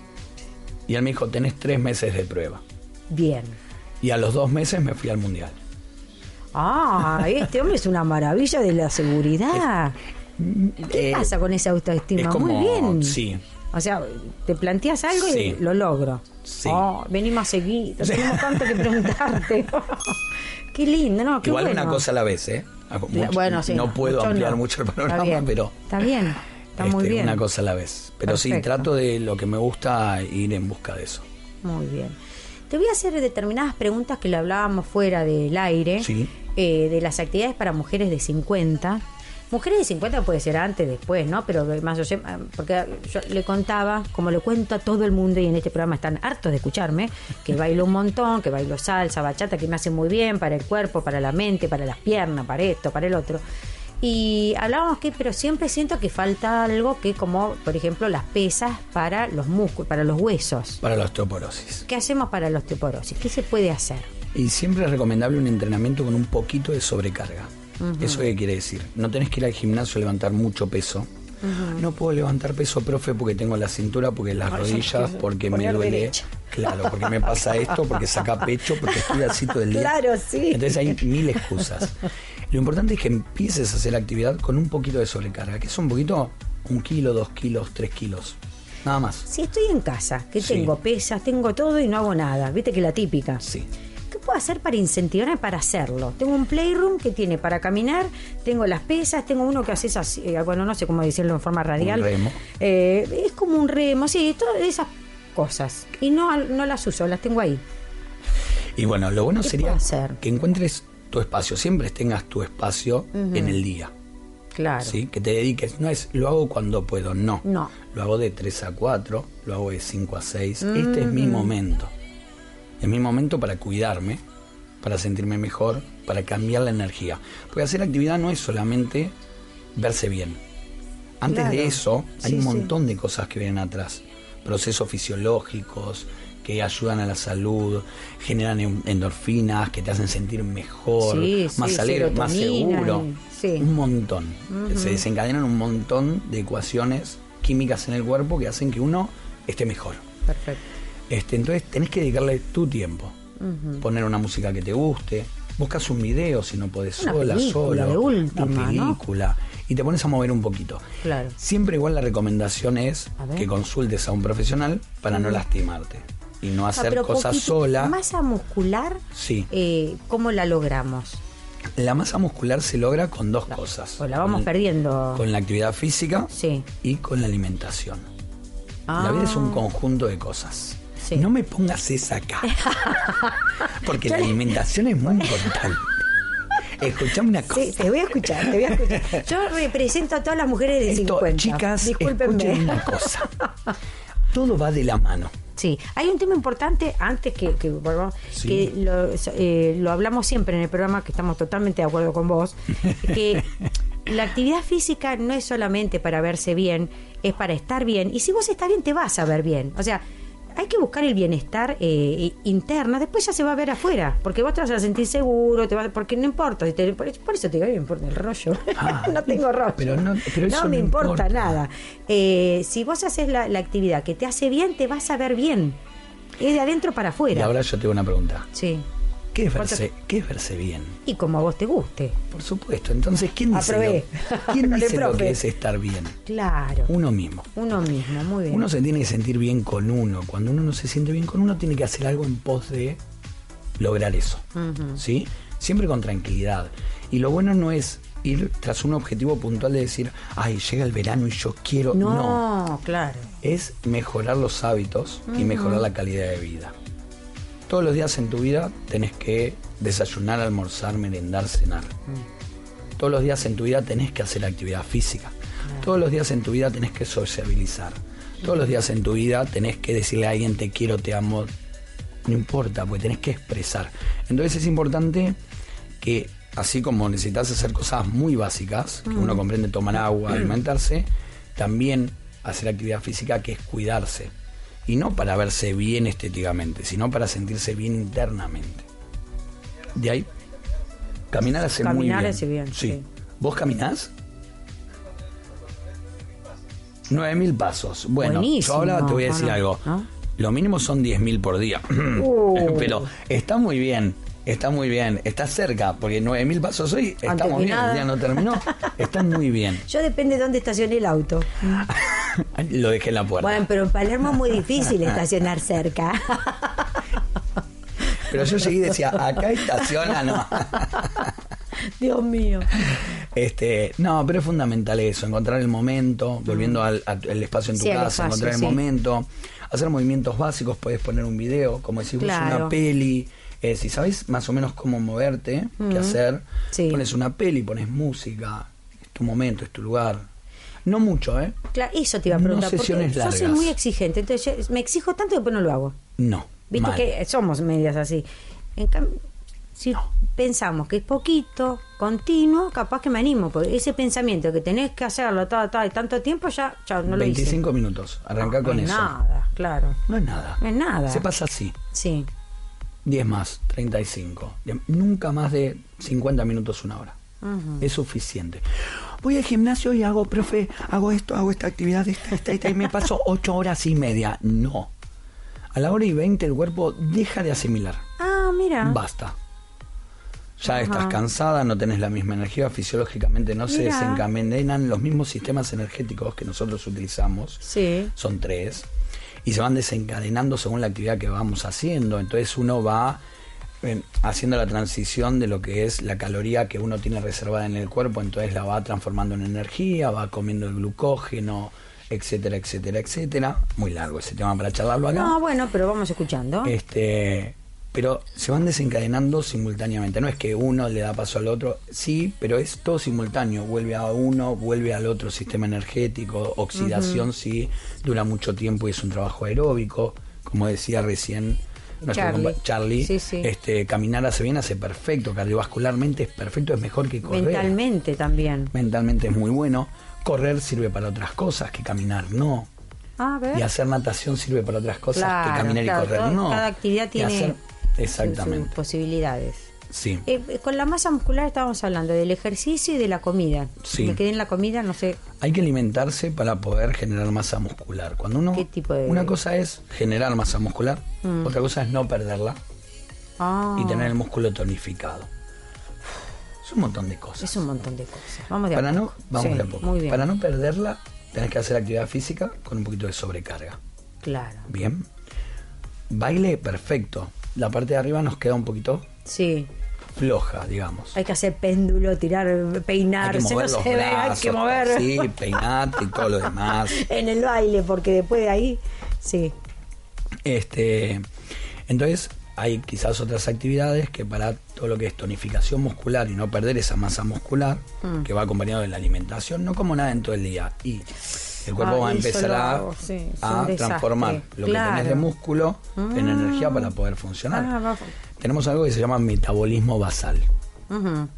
Y él me dijo, tenés tres meses de prueba. Bien. Y a los dos meses me fui al mundial. Ah, este hombre es una maravilla de la seguridad. ¿Qué Eh, pasa con esa autoestima? es como- Muy bien. sí. O sea, te planteas algo Sí. y lo logro. Sí. Oh, vení más seguido, tenemos tanto que preguntarte. qué lindo, ¿no? Qué Igual bueno. una cosa a la vez, ¿eh? Mucho- bueno, sí, no puedo ampliar no. mucho el Está panorama, bien, pero Está bien, está muy este, bien. una cosa a la vez. Pero sí, trato de lo que me gusta ir en busca de eso. Muy bien. Te voy a hacer determinadas preguntas que lo hablábamos fuera del aire, Sí. eh, de las actividades para mujeres de 50. Mujeres de 50 puede ser antes, después, ¿no? Pero más o menos, porque yo le contaba, como le cuento a todo el mundo y en este programa están hartos de escucharme, que bailo un montón, que bailo salsa, bachata, que me hace muy bien para el cuerpo, para la mente, para las piernas, para esto, para el otro. Y hablábamos que, pero siempre siento que falta algo que como, por ejemplo, las pesas para los músculos, para los huesos. Para la osteoporosis. ¿Qué hacemos para la osteoporosis? ¿Qué se puede hacer? Y siempre es recomendable un entrenamiento con un poquito de sobrecarga. ¿Eso qué quiere decir? No tenés que ir al gimnasio a levantar mucho peso. No puedo levantar peso, profe, porque tengo la cintura, porque las rodillas, porque me duele. Claro, porque me pasa esto, porque saca pecho, porque estoy así todo el día. Claro, sí. Entonces hay mil excusas. Lo importante es que empieces a hacer actividad con un poquito de sobrecarga, que es un poquito, un kilo, dos kilos, tres kilos. Nada más. Si estoy en casa, que Sí. tengo pesas, tengo todo y no hago nada, viste que la típica. Sí. ¿Qué puedo hacer para incentivarme para hacerlo? Tengo un playroom que tiene para caminar, tengo las pesas, tengo uno que haces así, eh, bueno, no sé cómo decirlo en forma radial. Un remo. Eh, es como un remo, sí, todas esas cosas. Y no, no las uso, las tengo ahí. Y bueno, lo bueno ¿Qué sería hacer? que encuentres tu espacio, siempre tengas tu espacio en el día. Claro. ¿sí? Que te dediques. No es lo hago cuando puedo, no. No. Lo hago de 3 a 4, lo hago de 5 a 6. Este es mi momento. Es mi momento para cuidarme, para sentirme mejor, para cambiar la energía. Porque hacer actividad no es solamente verse bien. Antes Claro. de eso, hay Sí, un sí. montón de cosas que vienen atrás. Procesos fisiológicos que ayudan a la salud, generan en- endorfinas, que te hacen sentir mejor, Sí, más alegre, más seguro. Un montón. Se desencadenan un montón de ecuaciones químicas en el cuerpo que hacen que uno esté mejor. Perfecto. Este, entonces tenés que dedicarle tu tiempo. Poner una música que te guste. Buscas un video si no podés Una sola, película solo. de última, una ¿no? película. Y te pones a mover un poquito. Claro. Siempre igual la recomendación es que consultes a un profesional para no lastimarte. Y no Ah, hacer pero cosas sola. Masa muscular, Sí. eh, ¿cómo la logramos? La masa muscular se logra con dos cosas. O la vamos Con- perdiendo. Con la actividad física Sí. y con la alimentación. La Ah. vida es un conjunto de cosas. Sí. No me pongas esa cara. Porque la alimentación es muy importante. Escuchame una cosa. Sí, te voy a escuchar, te voy a escuchar. Yo represento a todas las mujeres de Esto, 50. chicas, Discúlpenme. escuchen una cosa. Todo va de la mano. Sí, hay un tema importante antes que, que volvamos, Sí. que lo, eh, lo hablamos siempre en el programa, que estamos totalmente de acuerdo con vos, que la actividad física no es solamente para verse bien, es para estar bien. Y si vos estás bien, te vas a ver bien. O sea, hay que buscar el bienestar eh, interno, después ya se va a ver afuera, porque vos te vas a sentir seguro, te vas, porque no importa, si te- por, eso te digo, no me importa el rollo, Ah, no tengo rollo, pero no- pero eso me no importa, importa. nada. Eh, si vos haces la, la actividad que te hace bien, te vas a ver bien, es de adentro para Y afuera. ahora yo tengo una pregunta. Sí, ¿Qué es verse, qué es verse bien? y como a vos te guste, Por supuesto. Entonces, ¿quién dice, Aprobé. lo, ¿quién dice lo que es estar bien? claro, Uno mismo. uno mismo, muy bien. Uno se tiene que sentir bien con uno. Cuando uno no se siente bien con uno, tiene que hacer algo en pos de lograr eso. ¿Sí? Siempre con tranquilidad. Y lo bueno no es ir tras un objetivo puntual de decir, ay, llega el verano y yo quiero. no, no. claro. es mejorar los hábitos y mejorar la calidad de vida. Todos los días en tu vida tenés que desayunar, almorzar, merendar, cenar. Todos los días en tu vida tenés que hacer actividad física. Todos los días en tu vida tenés que sociabilizar. Todos los días en tu vida tenés que decirle a alguien te quiero, te amo. No importa, porque tenés que expresar. Entonces es importante que así como necesitas hacer cosas muy básicas, que uno comprende tomar agua, alimentarse, también hacer actividad física que es cuidarse. Y no para verse bien estéticamente, sino para sentirse bien internamente. De ahí, caminar hace muy Caminar bien. hace bien, Sí. sí. ¿Vos caminás? 9000 pasos. Bueno, Buenísimo, yo ahora te voy a decir algo. ¿No? Lo mínimo son 10.000 por día. Uh. Pero está muy bien. Está muy bien, está cerca, porque 9.000 pasos hoy, estamos bien, nada. día no terminó, está muy bien. Yo depende de dónde estacioné el auto. Lo dejé en la puerta. Bueno, pero en Palermo es muy difícil estacionar cerca. Pero yo llegué y decía, acá estaciona, no. Dios mío. Este, no, pero es fundamental eso, encontrar el momento, volviendo al, espacio en tu Sí, casa, espacio, encontrar el sí. momento, hacer movimientos básicos, puedes poner un video, como decís Claro. una peli. Eh, si sabes más o menos cómo moverte, qué hacer, Sí. pones una peli, pones música, tu momento, es tu lugar. No mucho, ¿eh? Claro, eso te iba a No preguntar. porque sesiones yo soy largas. muy exigente, entonces me exijo tanto que después no lo hago. No. Viste mal. que somos medias así. En cambio, si pensamos que es poquito, continuo, capaz que me animo, porque ese pensamiento que tenés que hacerlo ta, y tanto tiempo, ya, ya no lo hice. 25 minutos, arranca No con es eso. nada, claro. No es nada. No es nada. Se pasa así. Sí. 10 más, 35. De- Nunca más de 50 minutos, una hora. Es suficiente. Voy al gimnasio y hago, profe, hago esto, hago esta actividad, esta, esta, esta, y me paso 8 horas y media. No. A la hora y 20 el cuerpo deja de asimilar. Ah, mira. Basta. Ya estás cansada, no tenés la misma energía, fisiológicamente no se desencadenan los mismos sistemas energéticos que nosotros utilizamos Sí. son tres, y se van desencadenando según la actividad que vamos haciendo. Entonces uno va eh, haciendo la transición de lo que es la caloría que uno tiene reservada en el cuerpo, entonces la va transformando en energía, va comiendo el glucógeno, etcétera, etcétera, etcétera. Muy largo ese tema para charlarlo acá. No, bueno, pero vamos escuchando. Este, pero se van desencadenando simultáneamente. No es que uno le da paso al otro, sí, pero es todo simultáneo. Vuelve a uno, vuelve al otro sistema energético. Oxidación sí dura mucho tiempo y es un trabajo aeróbico. Como decía recién nuestro Charlie. Charlie, Sí, sí. este, caminar hace bien, hace perfecto. Cardiovascularmente es perfecto, es mejor que correr. Mentalmente también. Mentalmente es muy bueno. Correr sirve para otras cosas que caminar no. Ah, a ver. Y hacer natación sirve para otras cosas Claro, que caminar claro, y correr no. cada actividad Y tiene hacer- Exactamente. sus posibilidades. Sí. Eh, eh, con la masa muscular estábamos hablando del ejercicio y de la comida. Sí. Me quedé en la comida, no sé. Hay que alimentarse para poder generar masa muscular. Cuando uno ¿Qué tipo de- una cosa es generar masa muscular, Mm. otra cosa es no perderla Ah, y tener el músculo tonificado. Es un montón de cosas. Es un montón de cosas. Vamos de a para no, poco. vamos Sí, de a poco. Muy bien. Para no perderla, tenés que hacer actividad física con un poquito de sobrecarga. Claro. Bien. Baile perfecto. La parte de arriba nos queda un poquito Sí. floja, digamos. Hay que hacer péndulo, tirar, peinarse, mover no se ve, hay que mover Sí, peinarte y todo lo demás. en el baile, porque después de ahí, sí. Este, entonces, hay quizás otras actividades que para todo lo que es tonificación muscular y no perder esa masa muscular, Mm. que va acompañado de la alimentación, no como nada en todo el día. Y el cuerpo Ah, va a empezar a, sí, transformar lo que tenés de músculo en Mm. energía para poder funcionar. Ah, Tenemos algo que se llama metabolismo basal. Ujú.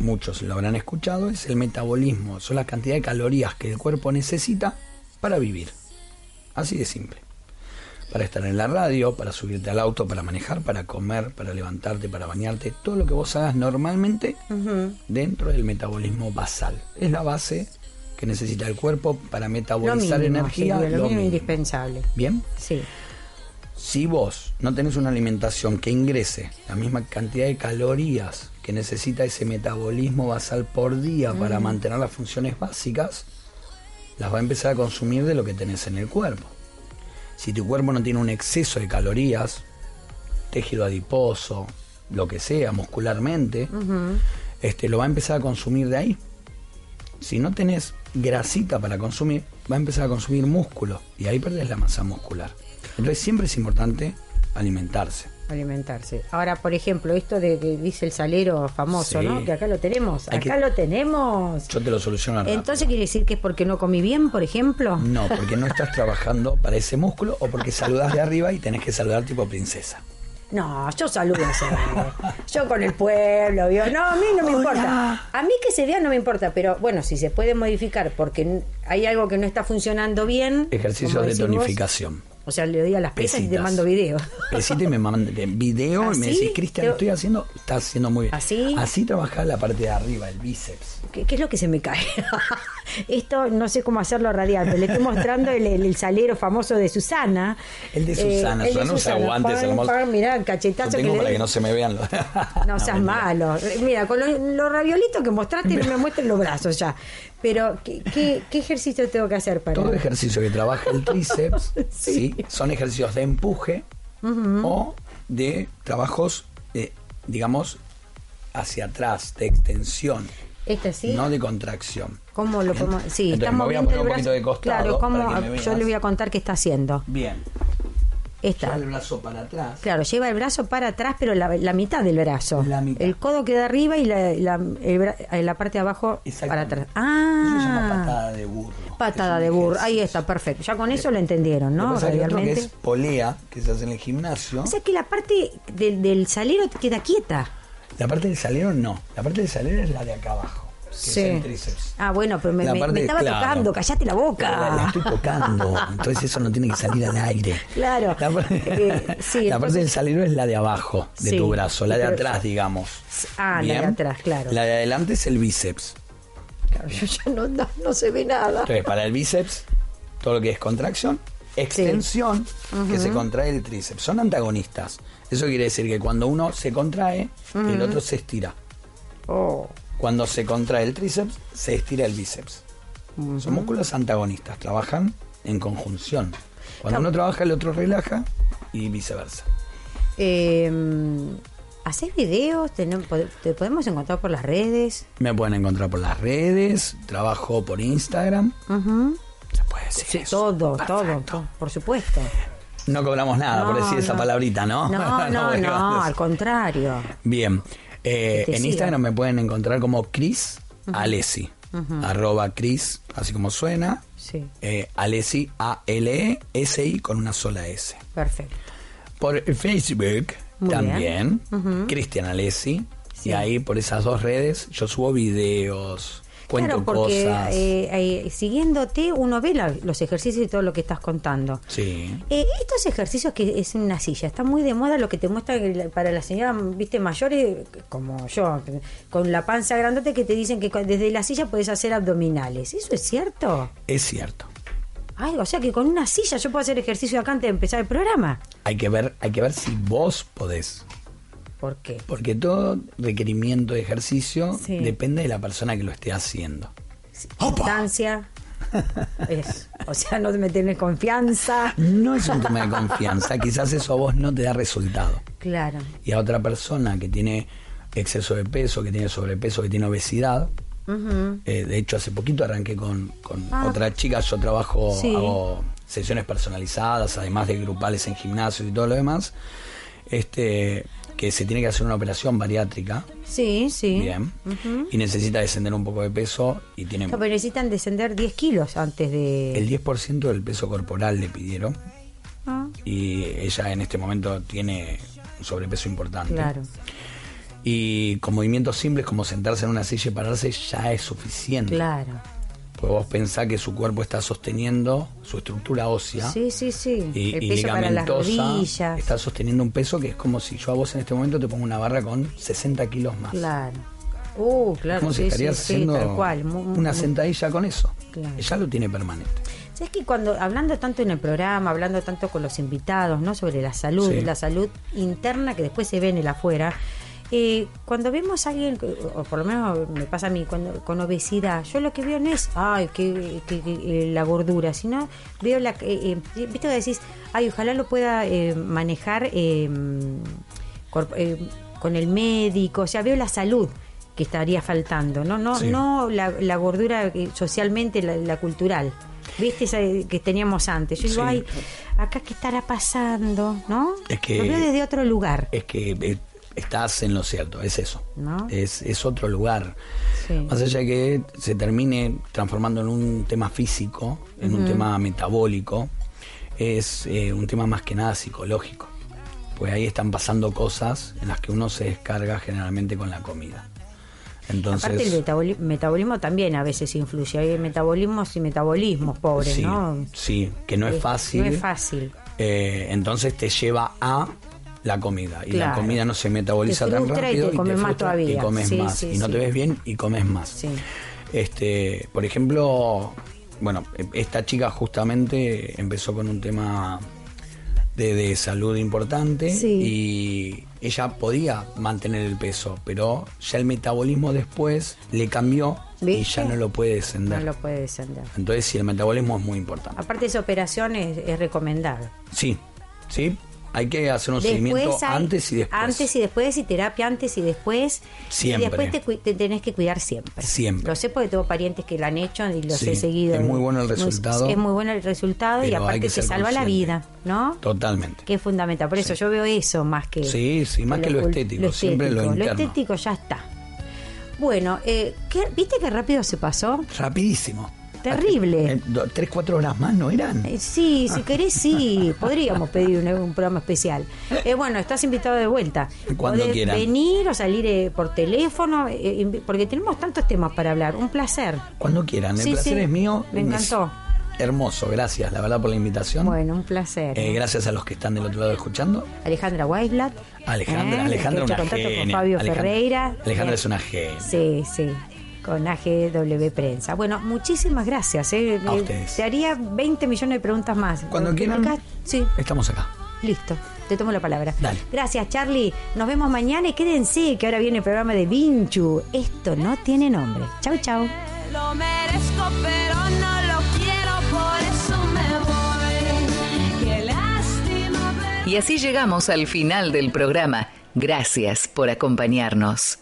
Muchos lo habrán escuchado, es el metabolismo, son la cantidad de calorías que el cuerpo necesita para vivir. Así de simple. Para estar en la radio, para subirte al auto, para manejar, para comer, para levantarte, para bañarte, todo lo que vos hagas normalmente dentro del metabolismo basal. Es la base que necesita el cuerpo para Lo metabolizar mínimo, energía. Silvia, lo, lo mínimo mínimo. indispensable. Bien, Sí. si vos no tenés una alimentación que ingrese la misma cantidad de calorías que necesita ese metabolismo basal por día para Mm. mantener las funciones básicas, las va a empezar a consumir de lo que tenés en el cuerpo. Si tu cuerpo no tiene un exceso de calorías, tejido adiposo, lo que sea, muscularmente, este, lo va a empezar a consumir de ahí. Si no tenés grasita para consumir, va a empezar a consumir músculo y ahí perdés la masa muscular. Entonces siempre es importante alimentarse. Alimentarse. Ahora, por ejemplo, esto de que dice el salero famoso, Sí. ¿no? Que acá lo tenemos. Hay Acá que- lo tenemos. Yo te lo soluciono rápido. Entonces quiere decir que es porque no comí bien, por ejemplo. No, porque no estás trabajando para ese músculo o porque saludás de arriba y tenés que saludar tipo princesa. No, yo saludo así. Yo con el pueblo, ¿vio? No, a mí no me Hola. importa. A mí que se vea no me importa, pero bueno, si se puede modificar porque hay algo que no está funcionando bien. Ejercicios de tonificación. O sea, le doy a las pesas y te mando video. Pesita y me mandan video y me decís, Cristian, estoy haciendo, estás haciendo muy bien. ¿Así? Así trabajás la parte de arriba, el bíceps. ¿Qué, qué es lo que se me cae? Esto no sé cómo hacerlo radial, pero le estoy mostrando el, el- el salero famoso de Susana. El de Susana, Eh, el Susana usa guantes hermosos. mirá, Lo cachetazo que tengo le para que no se me vean los... No seas mentira. malo. Mira, con los los raviolitos que mostraste no me muestren los brazos ya. Pero, ¿qué, qué, qué ejercicio tengo que hacer para...? Todo ejercicio que trabaja el tríceps, Sí. sí. son ejercicios de empuje o de trabajos, eh, digamos, hacia atrás, de extensión, ¿Este sí? no de contracción. ¿Cómo lo podemos...? Sí, Entonces, está me voy a poner un poquito de costado Claro, ¿cómo? yo le voy a contar qué está haciendo. Bien. Esta. Lleva el brazo para atrás. Claro, lleva el brazo para atrás, pero la, la mitad del brazo. La mitad. El codo queda arriba y la, la, el bra- eh, la parte de abajo para atrás. Eso se llama Ah, patada de burro. patada de burro. Ahí está, perfecto. Ya con eso lo entendieron, Lo ¿no? es que otro que es polea, que se hace en el gimnasio. O sea que la parte del salero queda quieta. La parte del salero no. La parte del salero es la de acá abajo. Que Sí. es el tríceps. Ah, bueno, pero me, estaba claro. tocando, callate la La, la boca. estoy tocando, entonces eso no tiene que salir al aire. Claro. La, par- Eh, sí, la parte entonces- del salero es la de abajo de Sí, tu brazo, la de pero- atrás, digamos. Ah, la de atrás, claro. La de adelante es el bíceps. Claro, yo ya no, no, no se ve nada. Entonces, para el bíceps, todo lo que es contracción, extensión, que se contrae el tríceps. Son antagonistas. Eso quiere decir que cuando uno se contrae, el otro se estira. Oh, Cuando se contrae el tríceps, se estira el bíceps. Son músculos antagonistas, trabajan en conjunción. Cuando uno trabaja, el otro relaja y viceversa. eh, ¿Haces videos? ¿Tenem- pod- ¿Te podemos encontrar por las redes? Me pueden encontrar por las redes, trabajo por Instagram. Se puede decir Sí, eso. todo, Perfecto. todo, todo, por supuesto. No cobramos nada por No, decir esa palabrita, ¿no? No, no, no, al contrario. Bien. Eh, en. Instagram me pueden encontrar como Chris Alessi. Arroba Chris, así como suena. Sí, Eh, Alessi, A-L-E-S-I con una sola S. perfecto. Por Facebook Muy también, Cristian Alessi. Sí. Y ahí por esas dos redes yo subo videos, claro, porque cosas. eh, eh, siguiéndote uno ve la- los ejercicios y todo lo que estás contando. Sí. Eh, estos ejercicios que es una silla, está muy de moda lo que te muestra la- para las señoras, viste, mayores, como yo, con la panza grandote, que te dicen que desde la silla puedes hacer abdominales. ¿Eso es cierto? Es cierto. Ay, o sea que con una silla yo puedo hacer ejercicio acá antes de empezar el programa. Hay que ver, hay que ver si vos podés. ¿Por qué? Porque todo requerimiento de ejercicio Sí. depende de la persona que lo esté haciendo. Distancia. Es, o sea, no me tenés confianza. No es un tema de confianza, quizás eso a vos no te da resultado. Claro. Y a otra persona que tiene exceso de peso, que tiene sobrepeso, que tiene obesidad. eh, de hecho, hace poquito arranqué con, con Ah. otra chica, yo trabajo, Sí. hago sesiones personalizadas, además de grupales en gimnasios y todo lo demás. Este que se tiene que hacer una operación bariátrica, Sí, sí. bien, y necesita descender un poco de peso y tiene No, pero necesitan descender 10 kilos antes de... el 10% del peso corporal le pidieron Ah, y ella en este momento tiene un sobrepeso importante. claro. Y con movimientos simples como sentarse en una silla y pararse ya es suficiente. Claro. Pues vos pensás que su cuerpo está sosteniendo su estructura ósea Sí, sí, sí. y, el y peso para las ligamentosa. rodillas. Está sosteniendo un peso que es como si yo a vos en este momento te pongo una barra con 60 kilos más. Claro. Uh, claro. como si sí, estarías sí, haciendo tal cual. Una sentadilla con eso. Claro. Ella lo tiene permanente. ¿Sabes que cuando hablando tanto en el programa, hablando tanto con los invitados, ¿no? Sobre la salud, Sí. la salud interna que después se ve en el afuera. Eh, cuando vemos a alguien, o por lo menos me pasa a mí, cuando, con obesidad, yo lo que veo no es, ay, que, que- que, eh, la gordura, sino veo la. Eh, eh, ¿Viste que decís, ay, ojalá lo pueda eh, manejar eh, eh, con el médico, o sea, veo la salud que estaría faltando, no no Sí. no la, la gordura socialmente, la, la cultural. ¿Viste esa que teníamos antes? Yo digo, Sí. ay, acá qué estará pasando, ¿no? Es que- Lo veo desde otro lugar. Es que eh, estás en lo cierto, es eso. ¿No? Es, es otro lugar. Sí. Más allá de que se termine transformando en un tema físico, en un tema metabólico, es eh, un tema más que nada psicológico. Pues ahí están pasando cosas en las que uno se descarga generalmente con la comida. Entonces, Aparte el metaboli- metabolismo también a veces influye. Hay metabolismos y metabolismos, pobres, sí, ¿no? sí, que no es fácil. No es fácil. Eh, entonces te lleva a la comida. Y la comida no se metaboliza tan frustra y rápido. te comes más todavía. Y comes Sí, más. sí, y no sí. te ves bien y comes más. Este, por ejemplo, bueno, esta chica justamente empezó con un tema de, de salud importante y ella podía mantener el peso, pero ya el metabolismo después le cambió y ya no lo puede No descender. lo puede descender. Entonces sí, el metabolismo es muy importante. Aparte esa operación es, es recomendable. Sí, sí, Hay que hacer un Después seguimiento hay- antes y después. Antes y después, y terapia antes y después. Siempre. Y después te, te tenés que cuidar siempre. Siempre. Lo sé porque tengo parientes que lo han hecho y los Sí, he seguido. es muy bueno el resultado. Es muy bueno el resultado y aparte que te salva la vida, ¿no? Totalmente. Que es fundamental. Por eso yo veo eso más que. Sí, sí, más que lo cul- estético, siempre lo Lo interno. estético ya está. Bueno, eh, ¿qué- ¿viste qué rápido se pasó? Rapidísimo. Terrible. Eh, Tres, cuatro horas más, ¿no eran? Eh, Sí, si querés, sí. Podríamos pedir un, un programa especial. Eh, bueno, estás invitado de vuelta. Cuando Podés quieran. venir o salir eh, por teléfono, porque tenemos tantos temas para hablar. Un placer. Cuando quieran. El Sí, placer sí. es mío. Me encantó. Hermoso, gracias, la verdad, por la invitación. Bueno, un placer. Eh, gracias a los que están del otro lado escuchando. Alejandra Weisblatt. Alejandra, ¿eh? Alejandra una contacto con genia. Fabio Alejandra- Ferreira. Alejandra Eh, es una genia. Sí, sí. Con AGW Prensa. Bueno, muchísimas gracias. eh. A Eh, ustedes. Te haría 20 millones de preguntas más. Cuando Porque quieran. acá- sí. Estamos acá. Listo, te tomo la palabra. Dale. Gracias, Charlie. Nos vemos mañana y quédense que ahora viene el programa de Vinchu. Esto no tiene nombre. Chau, chau. Lo merezco, pero no lo quiero, por eso me voy. Qué lástima. pero- Y así llegamos al final del programa. Gracias por acompañarnos.